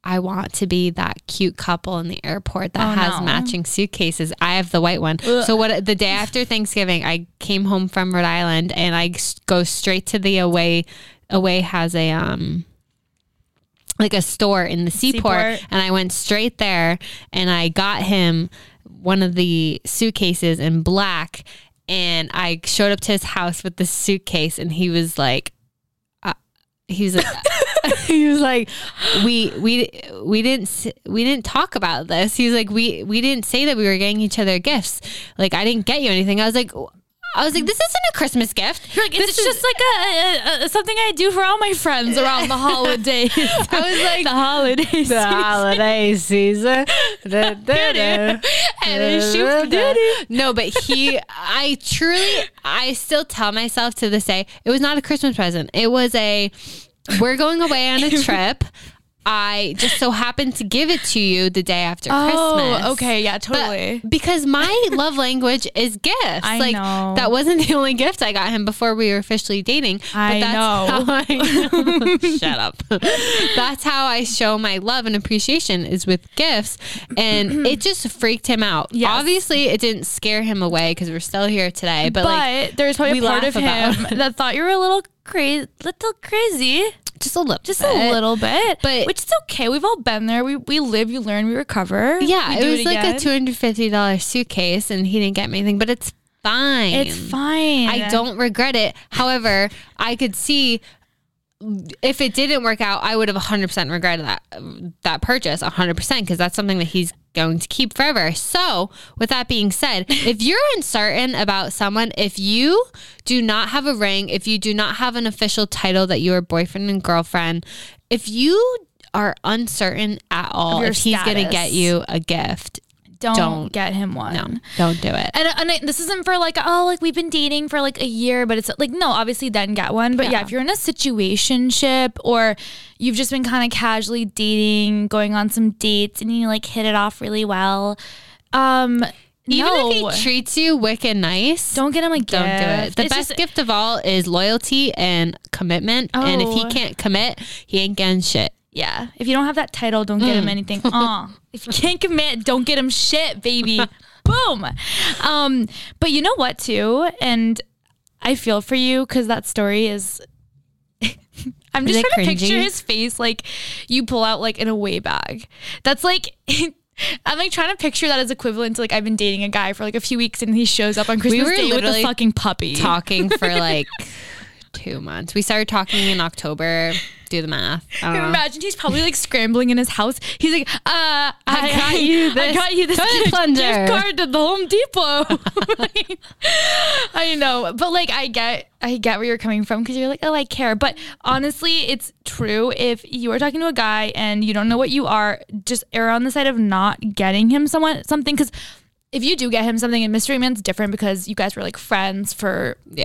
S2: I want to be that cute couple in the airport that
S1: Oh,
S2: has
S1: no.
S2: matching suitcases. I have the white one. So what the day after Thanksgiving, I came home from Rhode Island and I go straight to the away away has a um like a store in the seaport,
S1: Seaport.
S2: and I went straight there and I got him one of the suitcases in black and I showed up to his house with the suitcase and he was like uh, he was like he was like we we we didn't we didn't talk about this he was like we we didn't say that we were getting each other gifts like i didn't get you anything i was like i was like this isn't a christmas gift
S1: You're like, it's just like a, a, a something I do for all my friends around the holidays.
S2: i was like
S1: the holidays.
S2: the holiday season Da, da, da.
S1: And doo-doo.
S2: no but he i truly i still tell myself to this day it was not a christmas present it was a we're going away on a trip i just so happened to give it to you the day after oh, christmas
S1: Oh, okay, yeah,
S2: But
S1: totally.
S2: because my love language is gifts.
S1: I
S2: like
S1: know.
S2: that wasn't the only gift I got him before we were officially dating.
S1: I know.
S2: I, shut up. that's how I show my love and appreciation is with gifts, and it just freaked him out.
S1: Yes.
S2: Obviously, it didn't scare him away because we're still here today. But,
S1: But,
S2: like
S1: there's probably a part of him that thought you were a little crazy, little crazy,
S2: just a little,
S1: just
S2: bit.
S1: a little bit.
S2: But-
S1: which is okay. We've all been there. We we live, you learn, we recover.
S2: Yeah,
S1: We
S2: it was like a two hundred fifty dollars suitcase, and he didn't get me anything. But it's fine.
S1: It's fine.
S2: I don't regret it. However, I could see if it didn't work out, I would have 100% regretted that that purchase 100% because that's something that he's going to keep forever. So, with that being said, if you're uncertain about someone, if you do not have a ring, if you do not have an official title that you are boyfriend and girlfriend, if you are uncertain at all
S1: your
S2: if he's going to get you a gift,
S1: Don't,
S2: don't-
S1: get him one.
S2: no, don't do it.
S1: And, and I, this isn't for like oh like we've been dating for like a year, but it's like no, obviously then get one. But yeah,
S2: Yeah.
S1: if you're in a situationship or you've just been kind of casually dating, going on some dates, and you like hit it off really well, um,
S2: Even
S1: no,
S2: if he treats you wicked nice,
S1: don't get him a gift.
S2: Don't do it. The
S1: It's
S2: best
S1: just-
S2: gift of all is loyalty and commitment. And if he
S1: Oh.
S2: can't commit, he ain't getting shit.
S1: Yeah, if you don't have that title, don't get him anything. Aw. if you can't commit, don't get him shit, baby. Boom. Um, but you know what too, and I feel for you because that story is. I'm just
S2: it
S1: trying to picture his face like you pull out like an away bag. That's like. I'm like trying to picture that as equivalent to like I've been dating a guy for like a few weeks and he shows up on Christmas
S2: were
S1: Day with a fucking puppy.
S2: Talking for like two months. We started talking in October. Do the math. I know.
S1: Imagine he's probably like scrambling in his house. He's like, uh, I,
S2: got you
S1: I
S2: this
S1: got you this gift,
S2: plunger."
S1: gift card to the Home Depot. I know, but like, I get, I get where you're coming from because you're like, oh, I care. But honestly, it's true. If you are talking to a guy and you don't know what you are, just err on the side of not getting him someone something because. If you do get him something, and Mystery Man's different because you guys were like friends for
S2: Yeah.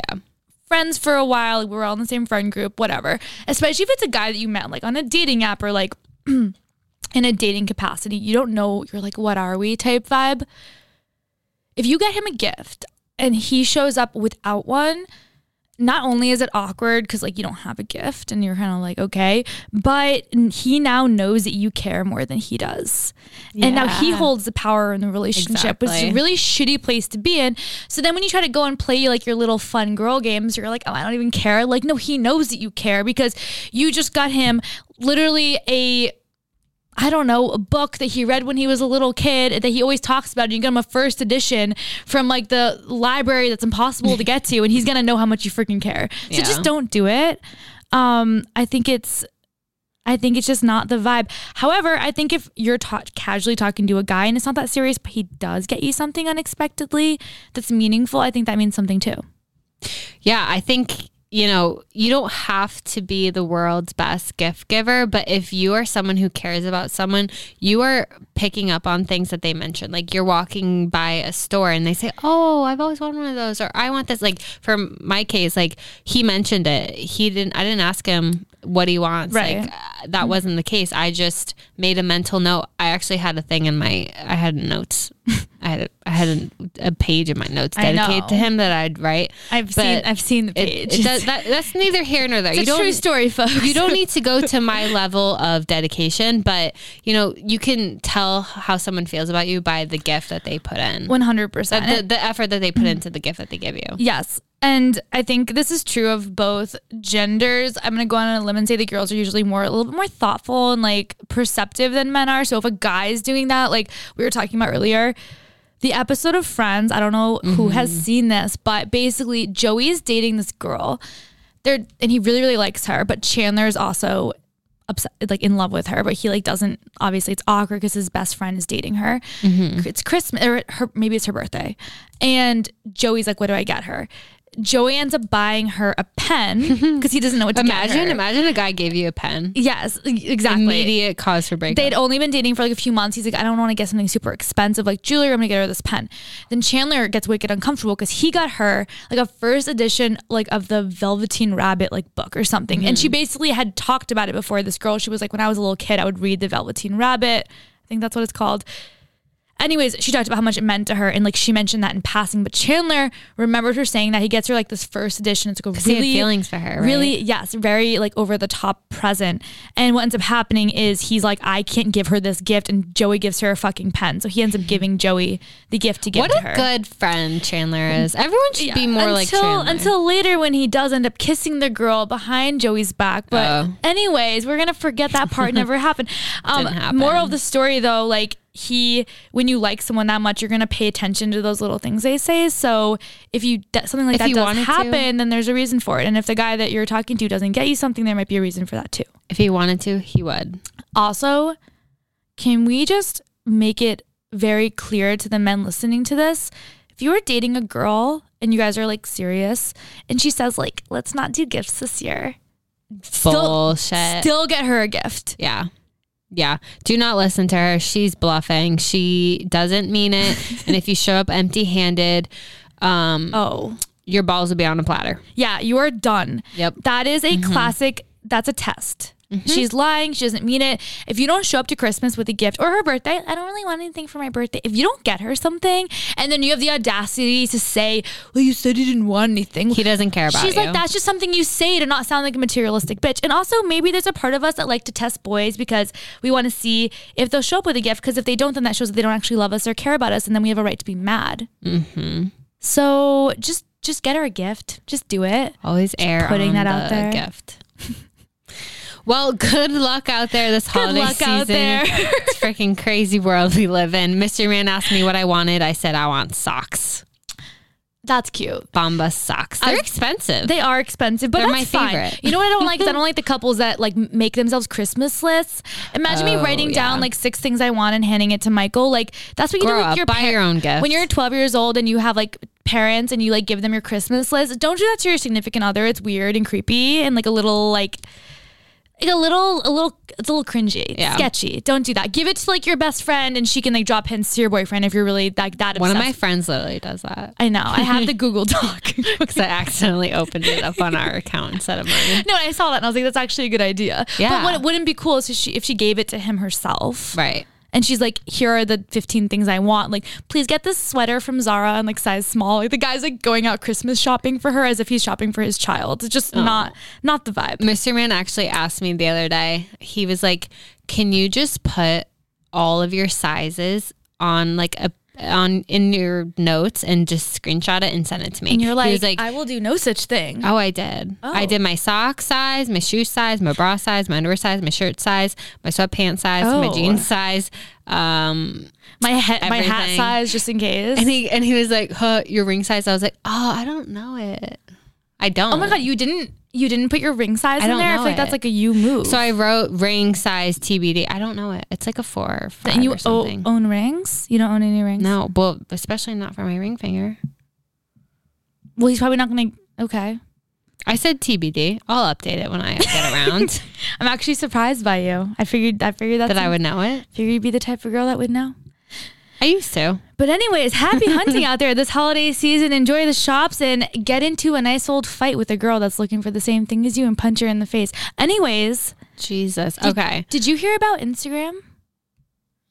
S1: Friends for a while. We were all in the same friend group, whatever. Especially if it's a guy that you met like on a dating app or like in a dating capacity. You don't know, you're like, what are we type vibe. If you get him a gift and he shows up without one, not only is it awkward because like you don't have a gift and you're kind of like okay but he now knows that you care more than he does. And now he holds the power in the relationship which is a really shitty place to be in. So then when you try to go and play like your little fun girl games you're like oh i don't even care. Like no he knows that you care because you just got him literally a I don't know, a book that he read when he was a little kid that he always talks about. And you get him a first edition from like the library that's impossible to get to, and he's gonna know how much you freaking care. So
S2: Yeah.
S1: just don't do it. Um, I think it's I think it's just not the vibe. However, I think if you're ta- casually talking to a guy and it's not that serious, but he does get you something unexpectedly that's meaningful, I think that means something too.
S2: Yeah, I think you know, you don't have to be the world's best gift giver, but if you are someone who cares about someone, you are picking up on things that they mention. Like you're walking by a store and they say, "Oh, I've always wanted one of those," or "I want this." Like for my case, like he mentioned it. He didn't. I didn't ask him what he wants.
S1: Right.
S2: Like uh, that wasn't the case. I just made a mental note. I actually had a thing in my. I had notes. I I had a, I had a, a page in my notes dedicated to him that I'd write.
S1: I've
S2: But
S1: seen I've seen the page.
S2: it does, that, that's neither here nor there.
S1: it's
S2: you
S1: a
S2: don't
S1: true story, folks.
S2: you don't need to go to my level of dedication, but you know you can tell how someone feels about you by the gift that they put in,
S1: One hundred percent.
S2: the, the effort that they put mm-hmm. into the gift that they give you.
S1: Yes. And I think this is true of both genders. I'm going to go on a limb and say the girls are usually more, a little bit more thoughtful and like perceptive than men are. So if a guy is doing that, like we were talking about earlier, the episode of Friends, I don't know who has mm-hmm. seen this, but basically Joey is dating this girl. They're, and he really, really likes her, but Chandler is also upset, like in love with her, but he like doesn't, obviously it's awkward because his best friend is dating her. Mm-hmm. It's Christmas, or her, maybe it's her birthday. And Joey's like, what do I get her? Joey ends up buying her a pen because he doesn't know what to get
S2: Imagine,
S1: her.
S2: imagine a guy gave you a pen.
S1: Yes, exactly.
S2: Immediate cause for breakup.
S1: They'd only been dating for like a few months. He's like, I don't want to get something super expensive like jewelry. I'm gonna get her this pen. Then Chandler gets wicked uncomfortable because he got her like a first edition like of the Velveteen Rabbit like book or something. And she mm. basically had talked about it before. This girl, she was like, when I was a little kid, I would read the Velveteen Rabbit. I think that's what it's called. Anyways, she talked about how much it meant to her, and like she mentioned that in passing. But Chandler remembered her saying that he gets her like this first edition. It's like a really
S2: feelings for her, right?
S1: really yes, very like over the top present. And what ends up happening is he's like, I can't give her this gift, and Joey gives her a fucking pen. So he ends up giving Joey the gift to give
S2: what
S1: to
S2: a
S1: her.
S2: good friend Chandler is. Everyone should be more
S1: until,
S2: like Chandler.
S1: Until later when he does end up kissing the girl behind Joey's back. But
S2: Oh.
S1: anyways, we're gonna forget that part never happened. Um
S2: Didn't happen.
S1: moral of the story though, like he when you like someone that much, you're gonna pay attention to those little things they say. So if you something like
S2: If
S1: that does
S2: wanted to.
S1: happen, then there's a reason for it. And if the guy that you're talking to doesn't get you something, there might be a reason for that too.
S2: if he wanted to, he would.
S1: Also, can we just make it very clear to the men listening to this? If you are dating a girl and you guys are like serious and she says like, "Let's not do gifts this year." Still
S2: Bullshit.
S1: still get her a gift.
S2: Yeah. Yeah. Do not listen to her. She's bluffing. She doesn't mean it. and if you show up empty handed, um,
S1: Oh.
S2: your balls will be on a platter.
S1: Yeah, you are done.
S2: Yep.
S1: That is a classic that's a test. She's lying. She doesn't mean it. If you don't show up to Christmas with a gift or her birthday, I don't really want anything for my birthday. If you don't get her something and then you have the audacity to say, well, you said you didn't want anything.
S2: He doesn't care about
S1: She's
S2: you.
S1: like, that's just something you say to not sound like a materialistic bitch. And also, maybe there's a part of us that like to test boys because we want to see if they'll show up with a gift. Because if they don't, then that shows that they don't actually love us or care about us, and then we have a right to be mad.
S2: Mm-hmm.
S1: So just just get her a gift. Just do it.
S2: Always air
S1: putting that out
S2: the
S1: there.
S2: gift. well, good luck out there this holiday season.
S1: Good luck out there.
S2: it's freaking crazy world we live in. Mystery Man asked me what I wanted. I said I want socks.
S1: That's cute.
S2: Bombas socks. They're
S1: I-
S2: expensive.
S1: They are expensive, but
S2: They're my
S1: fine.
S2: favorite.
S1: You know what I don't like? I don't like the couples that like make themselves Christmas lists. Imagine me
S2: Oh,
S1: writing down like six things I want and handing it to Michael. Like that's what you
S2: Grow
S1: do with your
S2: buy
S1: par-
S2: your own gift.
S1: When you're 12 years old and you have like parents and you like give them your Christmas list, don't do that to your significant other. It's weird and creepy and like a little like like a little a little it's a little cringy.
S2: Yeah.
S1: sketchy. Don't do that. Give it to like your best friend and she can like drop hints to your boyfriend if you're really like that
S2: One of my friends literally does that.
S1: I know. I have the Google Doc.
S2: Because I accidentally opened it up on our account instead of mine.
S1: No, I saw that and I was like, that's actually a good idea.
S2: Yeah.
S1: But what it wouldn't be cool is if she, if she gave it to him herself.
S2: Right.
S1: And she's like, here are the 15 things I want. Like, please get this sweater from Zara and like size small. Like the guy's like going out Christmas shopping for her as if he's shopping for his child. It's just oh. not not the vibe.
S2: Mr. Man actually asked me the other day, he was like, Can you just put all of your sizes on like a on in your notes and just screenshot it and send it to me?
S1: And you're
S2: He
S1: like,
S2: was like
S1: I will do no such thing.
S2: Oh, I did. I
S1: Oh.
S2: did my sock size, my shoe size, my bra size, my underwear size, my shirt size, my sweatpants size, my
S1: Oh.
S2: jeans size. Um,
S1: my head, my hat size, just in case.
S2: and he and he was like, huh, "Your ring size." I was like, "Oh, I don't know it. I don't."
S1: oh my god, you didn't you didn't put your ring size
S2: I
S1: in
S2: don't
S1: there? I
S2: know
S1: feel like that's like a you move.
S2: So I wrote ring size TBD. I don't know it. It's like a four or five
S1: and you
S2: or
S1: o-
S2: something.
S1: own rings? You don't own any rings?
S2: no, well, especially not for my ring finger.
S1: Well, he's probably not gonna. Okay.
S2: I said TBD. I'll update it when I get around.
S1: I'm actually surprised by you. I figured I figured that's
S2: that I would know it.
S1: figured you'd be the type of girl that would know.
S2: I used to.
S1: But anyways, happy hunting out there this holiday season. Enjoy the shops and get into a nice old fight with a girl that's looking for the same thing as you and punch her in the face. Anyways,
S2: Jesus. Okay.
S1: did you hear about Instagram?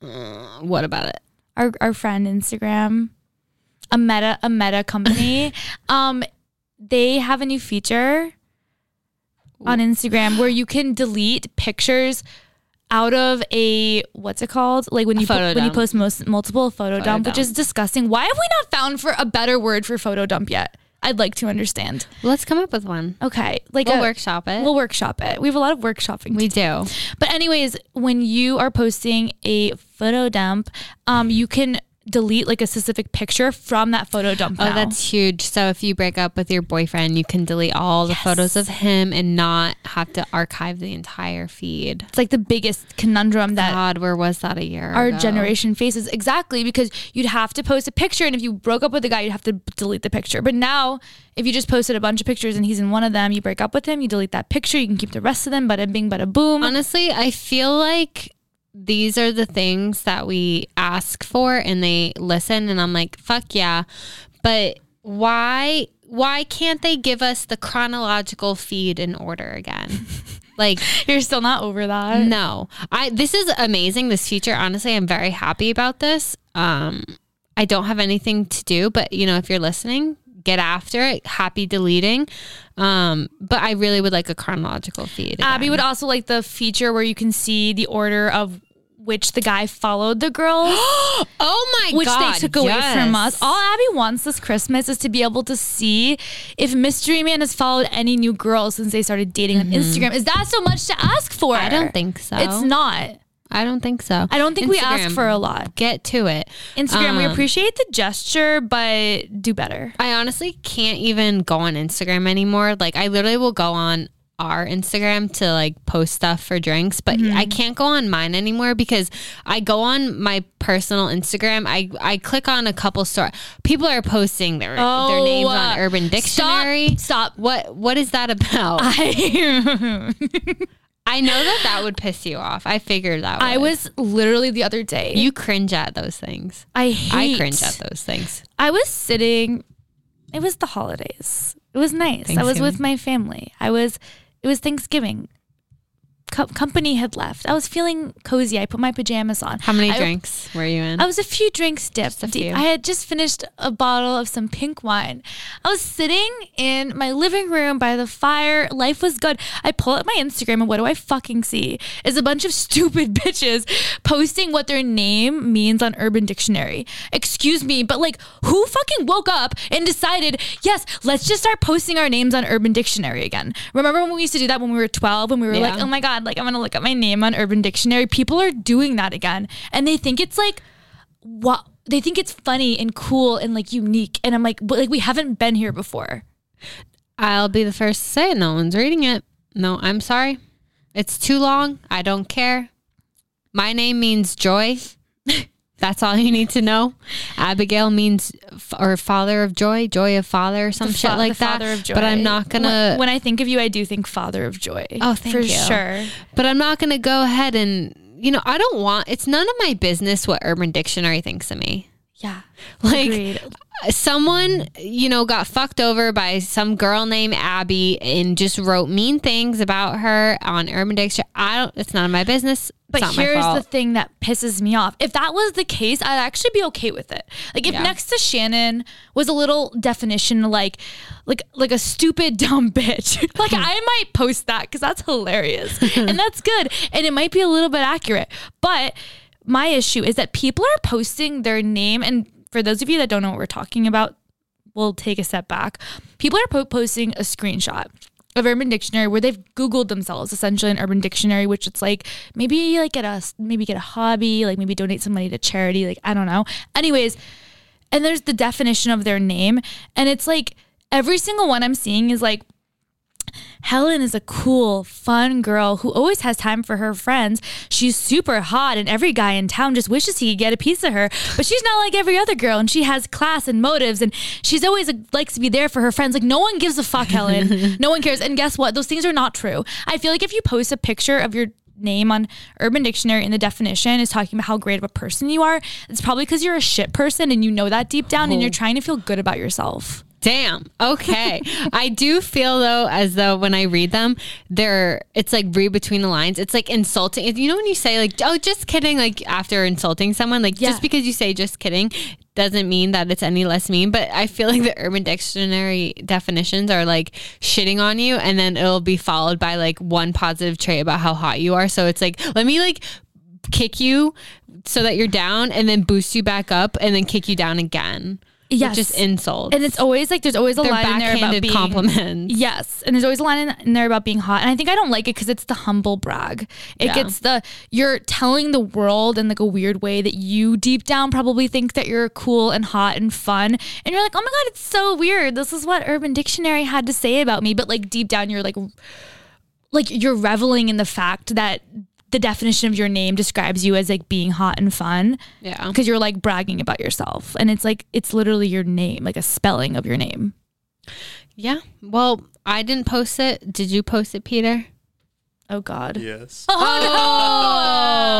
S2: Uh, what about it?
S1: our our friend Instagram, a meta a meta company, um, they have a new feature on Instagram where you can delete pictures out of a what's it called? Like when you
S2: photo
S1: when you post most multiple photo, dump, which is disgusting. Why have we not found for a better word for photo dump yet? I'd like to understand.
S2: Let's come up with one.
S1: Okay, like
S2: We'll
S1: a-
S2: workshop it.
S1: We'll workshop it. We have a lot of workshopping.
S2: we
S1: do.
S2: do.
S1: But anyways, when you are posting a photo dump, um, you can delete like a specific picture from that photo dump.
S2: Oh,
S1: now.
S2: that's huge. So if you break up with your boyfriend, you can delete all the photos of him and not have to archive the entire feed.
S1: it's like the biggest conundrum that
S2: God, where was that a year
S1: our
S2: ago?
S1: generation faces exactly because you'd have to post a picture and if you broke up with a guy you'd have to delete the picture but now if you just posted a bunch of pictures and he's in one of them you break up with him you delete that picture you can keep the rest of them But bada bing bada boom
S2: Honestly, I feel like these are the things that we ask for and they listen and I'm like, fuck yeah. But why why can't they give us the chronological feed in order again? like
S1: you're still not over that
S2: no. I this is amazing this feature. Honestly, I'm very happy about this. Um I don't have anything to do, but you know, if you're listening, get after it. Happy deleting. Um but I really would like a chronological feed.
S1: abby would also like the feature where you can see the order of which the guy followed the girls
S2: Oh my gosh.
S1: which
S2: god.
S1: they took away from us. All Abby wants this Christmas is to be able to see if Mystery Man has followed any new girls since they started dating on Instagram. Is that so much to ask for?
S2: Mm-hmm. I don't think so.
S1: It's not.
S2: I don't think so.
S1: I don't think we ask for a lot.
S2: Get to it.
S1: Instagram, we
S2: Um,
S1: appreciate the gesture, but do better.
S2: I honestly can't even go on Instagram anymore. Like I literally will go on our Instagram to like post stuff for drinks, but
S1: Mm-hmm.
S2: I can't go on mine anymore because I go on my personal Instagram. I I click on a couple store. People are posting their their names on
S1: uh,
S2: Urban Dictionary.
S1: Stop. Stop.
S2: What what is that about?
S1: I,
S2: I know that that would piss you off. I figured that. Would.
S1: I was literally the other day.
S2: You cringe at those things.
S1: I hate.
S2: I cringe at those things.
S1: I was sitting. It was the holidays. It was nice. I was with my family. I was. It was Thanksgiving. Co- company had left. I was feeling cozy. I put my pajamas on.
S2: How many
S1: I-
S2: drinks were you in?
S1: I was a few drinks dipped.
S2: a
S1: deep.
S2: few.
S1: I had just finished a bottle of some pink wine. I was sitting in my living room by the fire. Life was good. I pull up my Instagram and what do I fucking see? Is a bunch of stupid bitches posting what their name means on Urban Dictionary. Excuse me, but like who fucking woke up and decided, yes, let's just start posting our names on Urban Dictionary again. Remember when we used to do that when we were 12 and we were like, oh my God, like I'm gonna look up my name on Urban Dictionary. People are doing that again. And they think it's like what they think it's funny and cool and like unique. And I'm like, but like we haven't been here before.
S2: I'll be the first to say no one's reading it. No, I'm sorry. It's too long. I don't care. My name means joy. That's all you need to know. Abigail means f- or father of joy, joy of father, or some shit like that.
S1: Father of joy.
S2: But I'm not gonna.
S1: When, when I think of you, I do think Father of Joy.
S2: Oh, thank
S1: for
S2: you.
S1: sure.
S2: but I'm not gonna go ahead and you know I don't want. It's none of my business what Urban Dictionary thinks of me.
S1: Yeah,
S2: Like
S1: agreed.
S2: someone you know got fucked over by some girl named Abby and just wrote mean things about her on Urban Dictionary. I don't. It's none of my business.
S1: But here's the thing that pisses me off. If that was the case, I'd actually be okay with it. Like if
S2: Yeah.
S1: next to Shannon was a little definition like like like a stupid dumb bitch. like I might post that cuz that's hilarious. and that's good. And it might be a little bit accurate. But my issue is that people are posting their name and for those of you that don't know what we're talking about, we'll take a step back. People are po- posting a screenshot of Urban Dictionary where they've Googled themselves essentially in Urban Dictionary, which it's like maybe like get a maybe get a hobby, like maybe donate some money to charity, like I don't know. Anyways, and there's the definition of their name, and it's like every single one I'm seeing is like Helen is a cool, fun girl who always has time for her friends. She's super hot, and every guy in town just wishes he could get a piece of her. But she's not like every other girl, and she has class and motives, and she's always like, likes to be there for her friends. Like, no one gives a fuck, Helen. no one cares. And guess what? Those things are not true. I feel like if you post a picture of your name on Urban Dictionary in the definition is talking about how great of a person you are, it's probably because you're a shit person and you know that deep down and you're oh. trying to feel good about yourself.
S2: Damn. Okay. I do feel though as though when I read them, they're it's like read between the lines. It's like insulting. You know when you say like, "Oh, just kidding," like after insulting someone, like
S1: Yeah.
S2: just because you say just kidding doesn't mean that it's any less mean. But I feel like the Urban Dictionary definitions are like shitting on you, and then it'll be followed by like one positive trait about how hot you are. So it's like, let me like kick you so that you're down, and then boost you back up, and then kick you down again.
S1: Yes.
S2: Just insults.
S1: and it's always like there's always a
S2: They're
S1: line in there about being
S2: compliments.
S1: Yes, and there's always a line in, in there about being hot, and I think I don't like it because it's the humble brag. It
S2: Yeah.
S1: gets the you're telling the world in like a weird way that you deep down probably think that you're cool and hot and fun, and you're like, oh my god, it's so weird. This is what Urban Dictionary had to say about me, but like deep down, you're like, like you're reveling in the fact that the definition of your name describes you as like being hot and fun
S2: Yeah.
S1: because you're like bragging about yourself, and it's like it's literally your name, like a spelling of your name.
S2: Yeah. Well, I didn't post it. Did you post it, Peter?
S1: Oh God.
S3: Yes.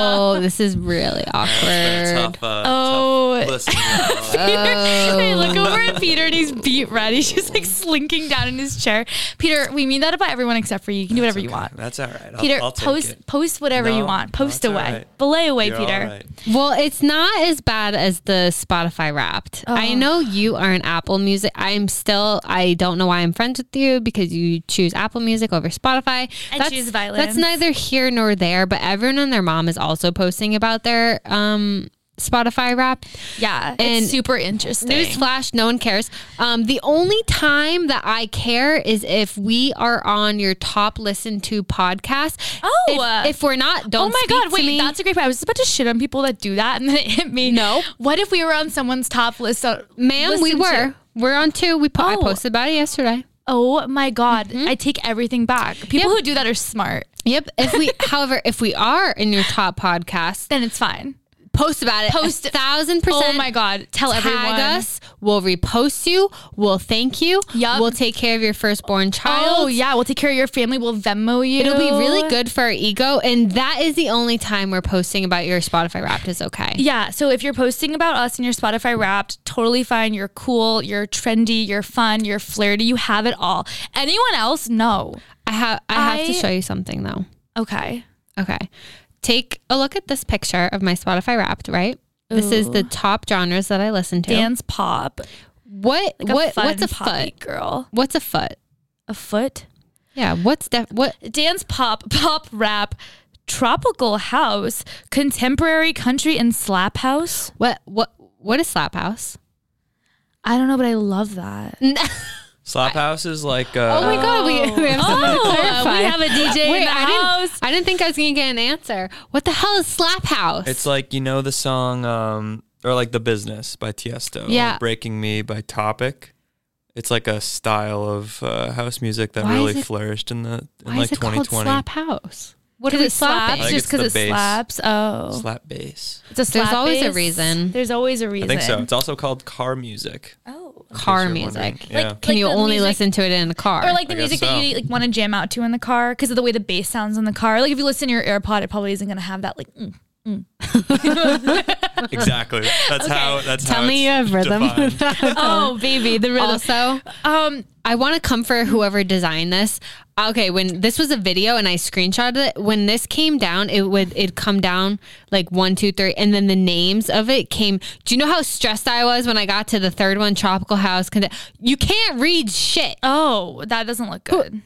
S2: Oh, no. this is really awkward.
S3: Tough, uh,
S1: Oh.
S3: tough listening.
S1: hey, look over at Peter and he's beet red. He's just like slinking down in his chair. Peter, we mean that about everyone except for you. You can do whatever you want.
S3: That's all right. I'll,
S1: Peter,
S3: I'll take
S1: post
S3: it.
S1: post whatever you want. Post
S3: it's
S1: away.
S3: right.
S1: Belay away,
S3: You're
S1: Peter.
S3: all right.
S2: Well, it's not as bad as the Spotify Wrapped. I know you are an Apple Music. I'm still. I don't know why I'm friends with you because you choose Apple Music over Spotify.
S1: I choose
S2: That's neither here nor there. But everyone and their mom is also posting about their um, Spotify Wrapped.
S1: Yeah,
S2: And
S1: it's super interesting.
S2: Newsflash, no one cares. Um, the only time that I care is if we are on your top listened to podcast.
S1: Oh.
S2: if, if we're not, don't.
S1: Oh my god! Wait,
S2: me.
S1: that's a great point. I was about to shit on people that do that, and then it hit me.
S2: No.
S1: What if we were on someone's top list? On,
S2: ma'am. We were.
S1: to?
S2: We're on two. We po- I
S1: Oh.
S2: posted about it yesterday.
S1: Oh my god!
S2: Mm-hmm.
S1: I take everything back. People
S2: Yep.
S1: who do that are smart.
S2: Yep. If we, however, if we are in your top podcast,
S1: Then it's fine.
S2: Post about it.
S1: Post-
S2: a thousand percent.
S1: Oh my god! Tell
S2: Tag
S1: everyone.
S2: us. We'll repost you. We'll thank you.
S1: Yup.
S2: We'll take care of your firstborn oh, child.
S1: Oh yeah, we'll take care of your family. We'll Venmo you.
S2: It'll be really good for our ego. And that is the only time we're posting about your Spotify Wrapped is okay.
S1: Yeah. So if you're posting about us in your Spotify Wrapped, totally fine. You're cool. You're trendy. You're fun. You're flirty. You have it all. Anyone else? No.
S2: I have I have to show you something though.
S1: Okay.
S2: Okay. Take a look at this picture of my Spotify Wrapped, right? This is the top genres that I listen to.
S1: Dance pop.
S2: what
S1: Like
S2: what
S1: fun
S2: what's a foot?
S1: girl?
S2: What's a foot?
S1: A foot.
S2: Yeah, what's def- what
S1: Dance pop, pop rap, tropical house, contemporary country, and slap house.
S2: what what what is slap house?
S1: I don't know, but I love that.
S3: Slap House is like. Uh,
S2: Oh my god, we, we have someone to
S1: Oh,
S2: clarify.
S1: we have a DJ
S2: Wait,
S1: in the
S2: I didn't,
S1: house.
S2: I didn't think I was gonna get an answer. What the hell is slap house?
S3: It's like you know the song um or like the business by Tiesto. or
S2: Yeah.
S3: Breaking Me by Topic. It's like a style of uh, house music that
S2: Why
S3: really
S2: it-
S3: flourished in the in
S2: Why
S3: like
S2: is it called
S3: 2020.
S2: slap house? What are
S1: Because
S2: we
S1: it slaps.
S2: slapping?
S1: Just because it
S3: bass.
S1: slaps. Oh,
S3: Slap bass.
S1: it's a slap There's
S2: always a reason.
S1: There's always a reason.
S3: I think so. It's also called car music.
S1: Oh.
S3: In case
S2: Car music.
S3: wondering.
S1: Like-
S3: Yeah.
S2: Can you
S1: the
S2: only
S1: music-
S2: listen to it in the car?
S1: Or like the
S3: I guess
S1: music that
S3: so.
S1: you like want to jam out to in the car because of the way the bass sounds in the car. Like if you listen to your AirPod, it probably isn't gonna have that like. Mm, mm.
S3: exactly. That's how. That's
S2: Tell
S3: how Tell
S2: me you have rhythm.
S1: Oh baby, the rhythm.
S2: also,
S1: Um,
S2: I want to comfort whoever designed this. Okay, when this was a video and I screenshotted it, when this came down, it would it come down like one, two, three, and then the names of it came. Do you know how stressed I was when I got to the third one, Tropical House? Con- You can't read shit.
S1: oh, that doesn't look good.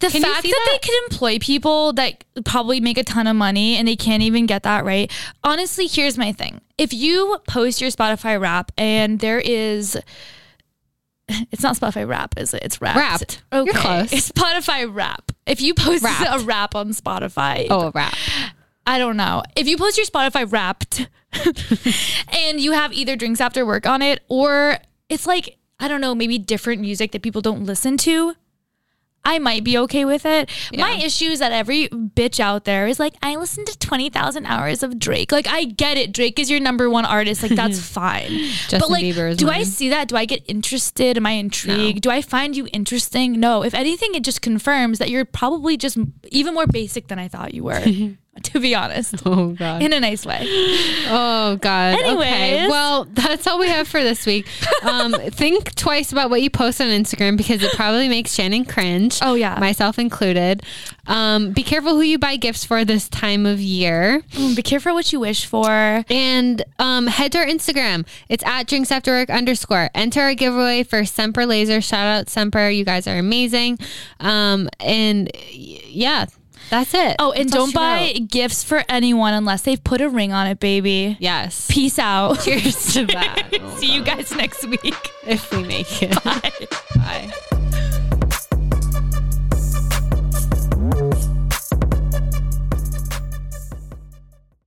S1: The
S2: Can
S1: fact that,
S2: that?
S1: they could employ people that probably make a ton of money and they can't even get that right. Honestly, here's my thing. If you post your Spotify rap and there is it's not Spotify rap, is it? It's wrapped.
S2: Wrapped.
S1: Okay.
S2: You're close.
S1: It's Spotify rap. If you post
S2: Wrapped.
S1: a rap on Spotify,
S2: Oh, a rap.
S1: I don't know. If you post your Spotify wrapped and you have either drinks after work on it or it's like, I don't know, maybe different music that people don't listen to, I might be okay with it. My issue is that every bitch out there is like, I listened to 20,000 hours of Drake. Like, I get it. Drake is your number one artist. Like, that's fine.
S2: Justin
S1: but like,
S2: Bieber
S1: do I see that? Do I get interested? Am I intrigued? Do I find you interesting? No. If anything, it just confirms that you're probably just even more basic than I thought you were. to be honest,
S2: Oh god.
S1: in a nice way.
S2: Oh God. Okay. Well, that's all we have for this week. Um, think twice about what you post on Instagram because it probably makes Shannon cringe.
S1: Oh, yeah.
S2: myself included. Um, be careful who you buy gifts for this time of year,
S1: Mm, Be careful what you wish for.
S2: and um, head to our Instagram. It's at drinks after work underscore. Enter our giveaway for Semper Laser. Shout out Semper. You guys are amazing. Um, and yeah, that's it.
S1: Oh, and
S2: That's all
S1: don't
S2: she
S1: buy
S2: wrote.
S1: gifts for anyone unless they've put a ring on it, baby.
S2: Yes.
S1: Peace out.
S2: Cheers to that.
S1: See you guys next week.
S2: if we make it.
S1: Bye.
S2: Bye.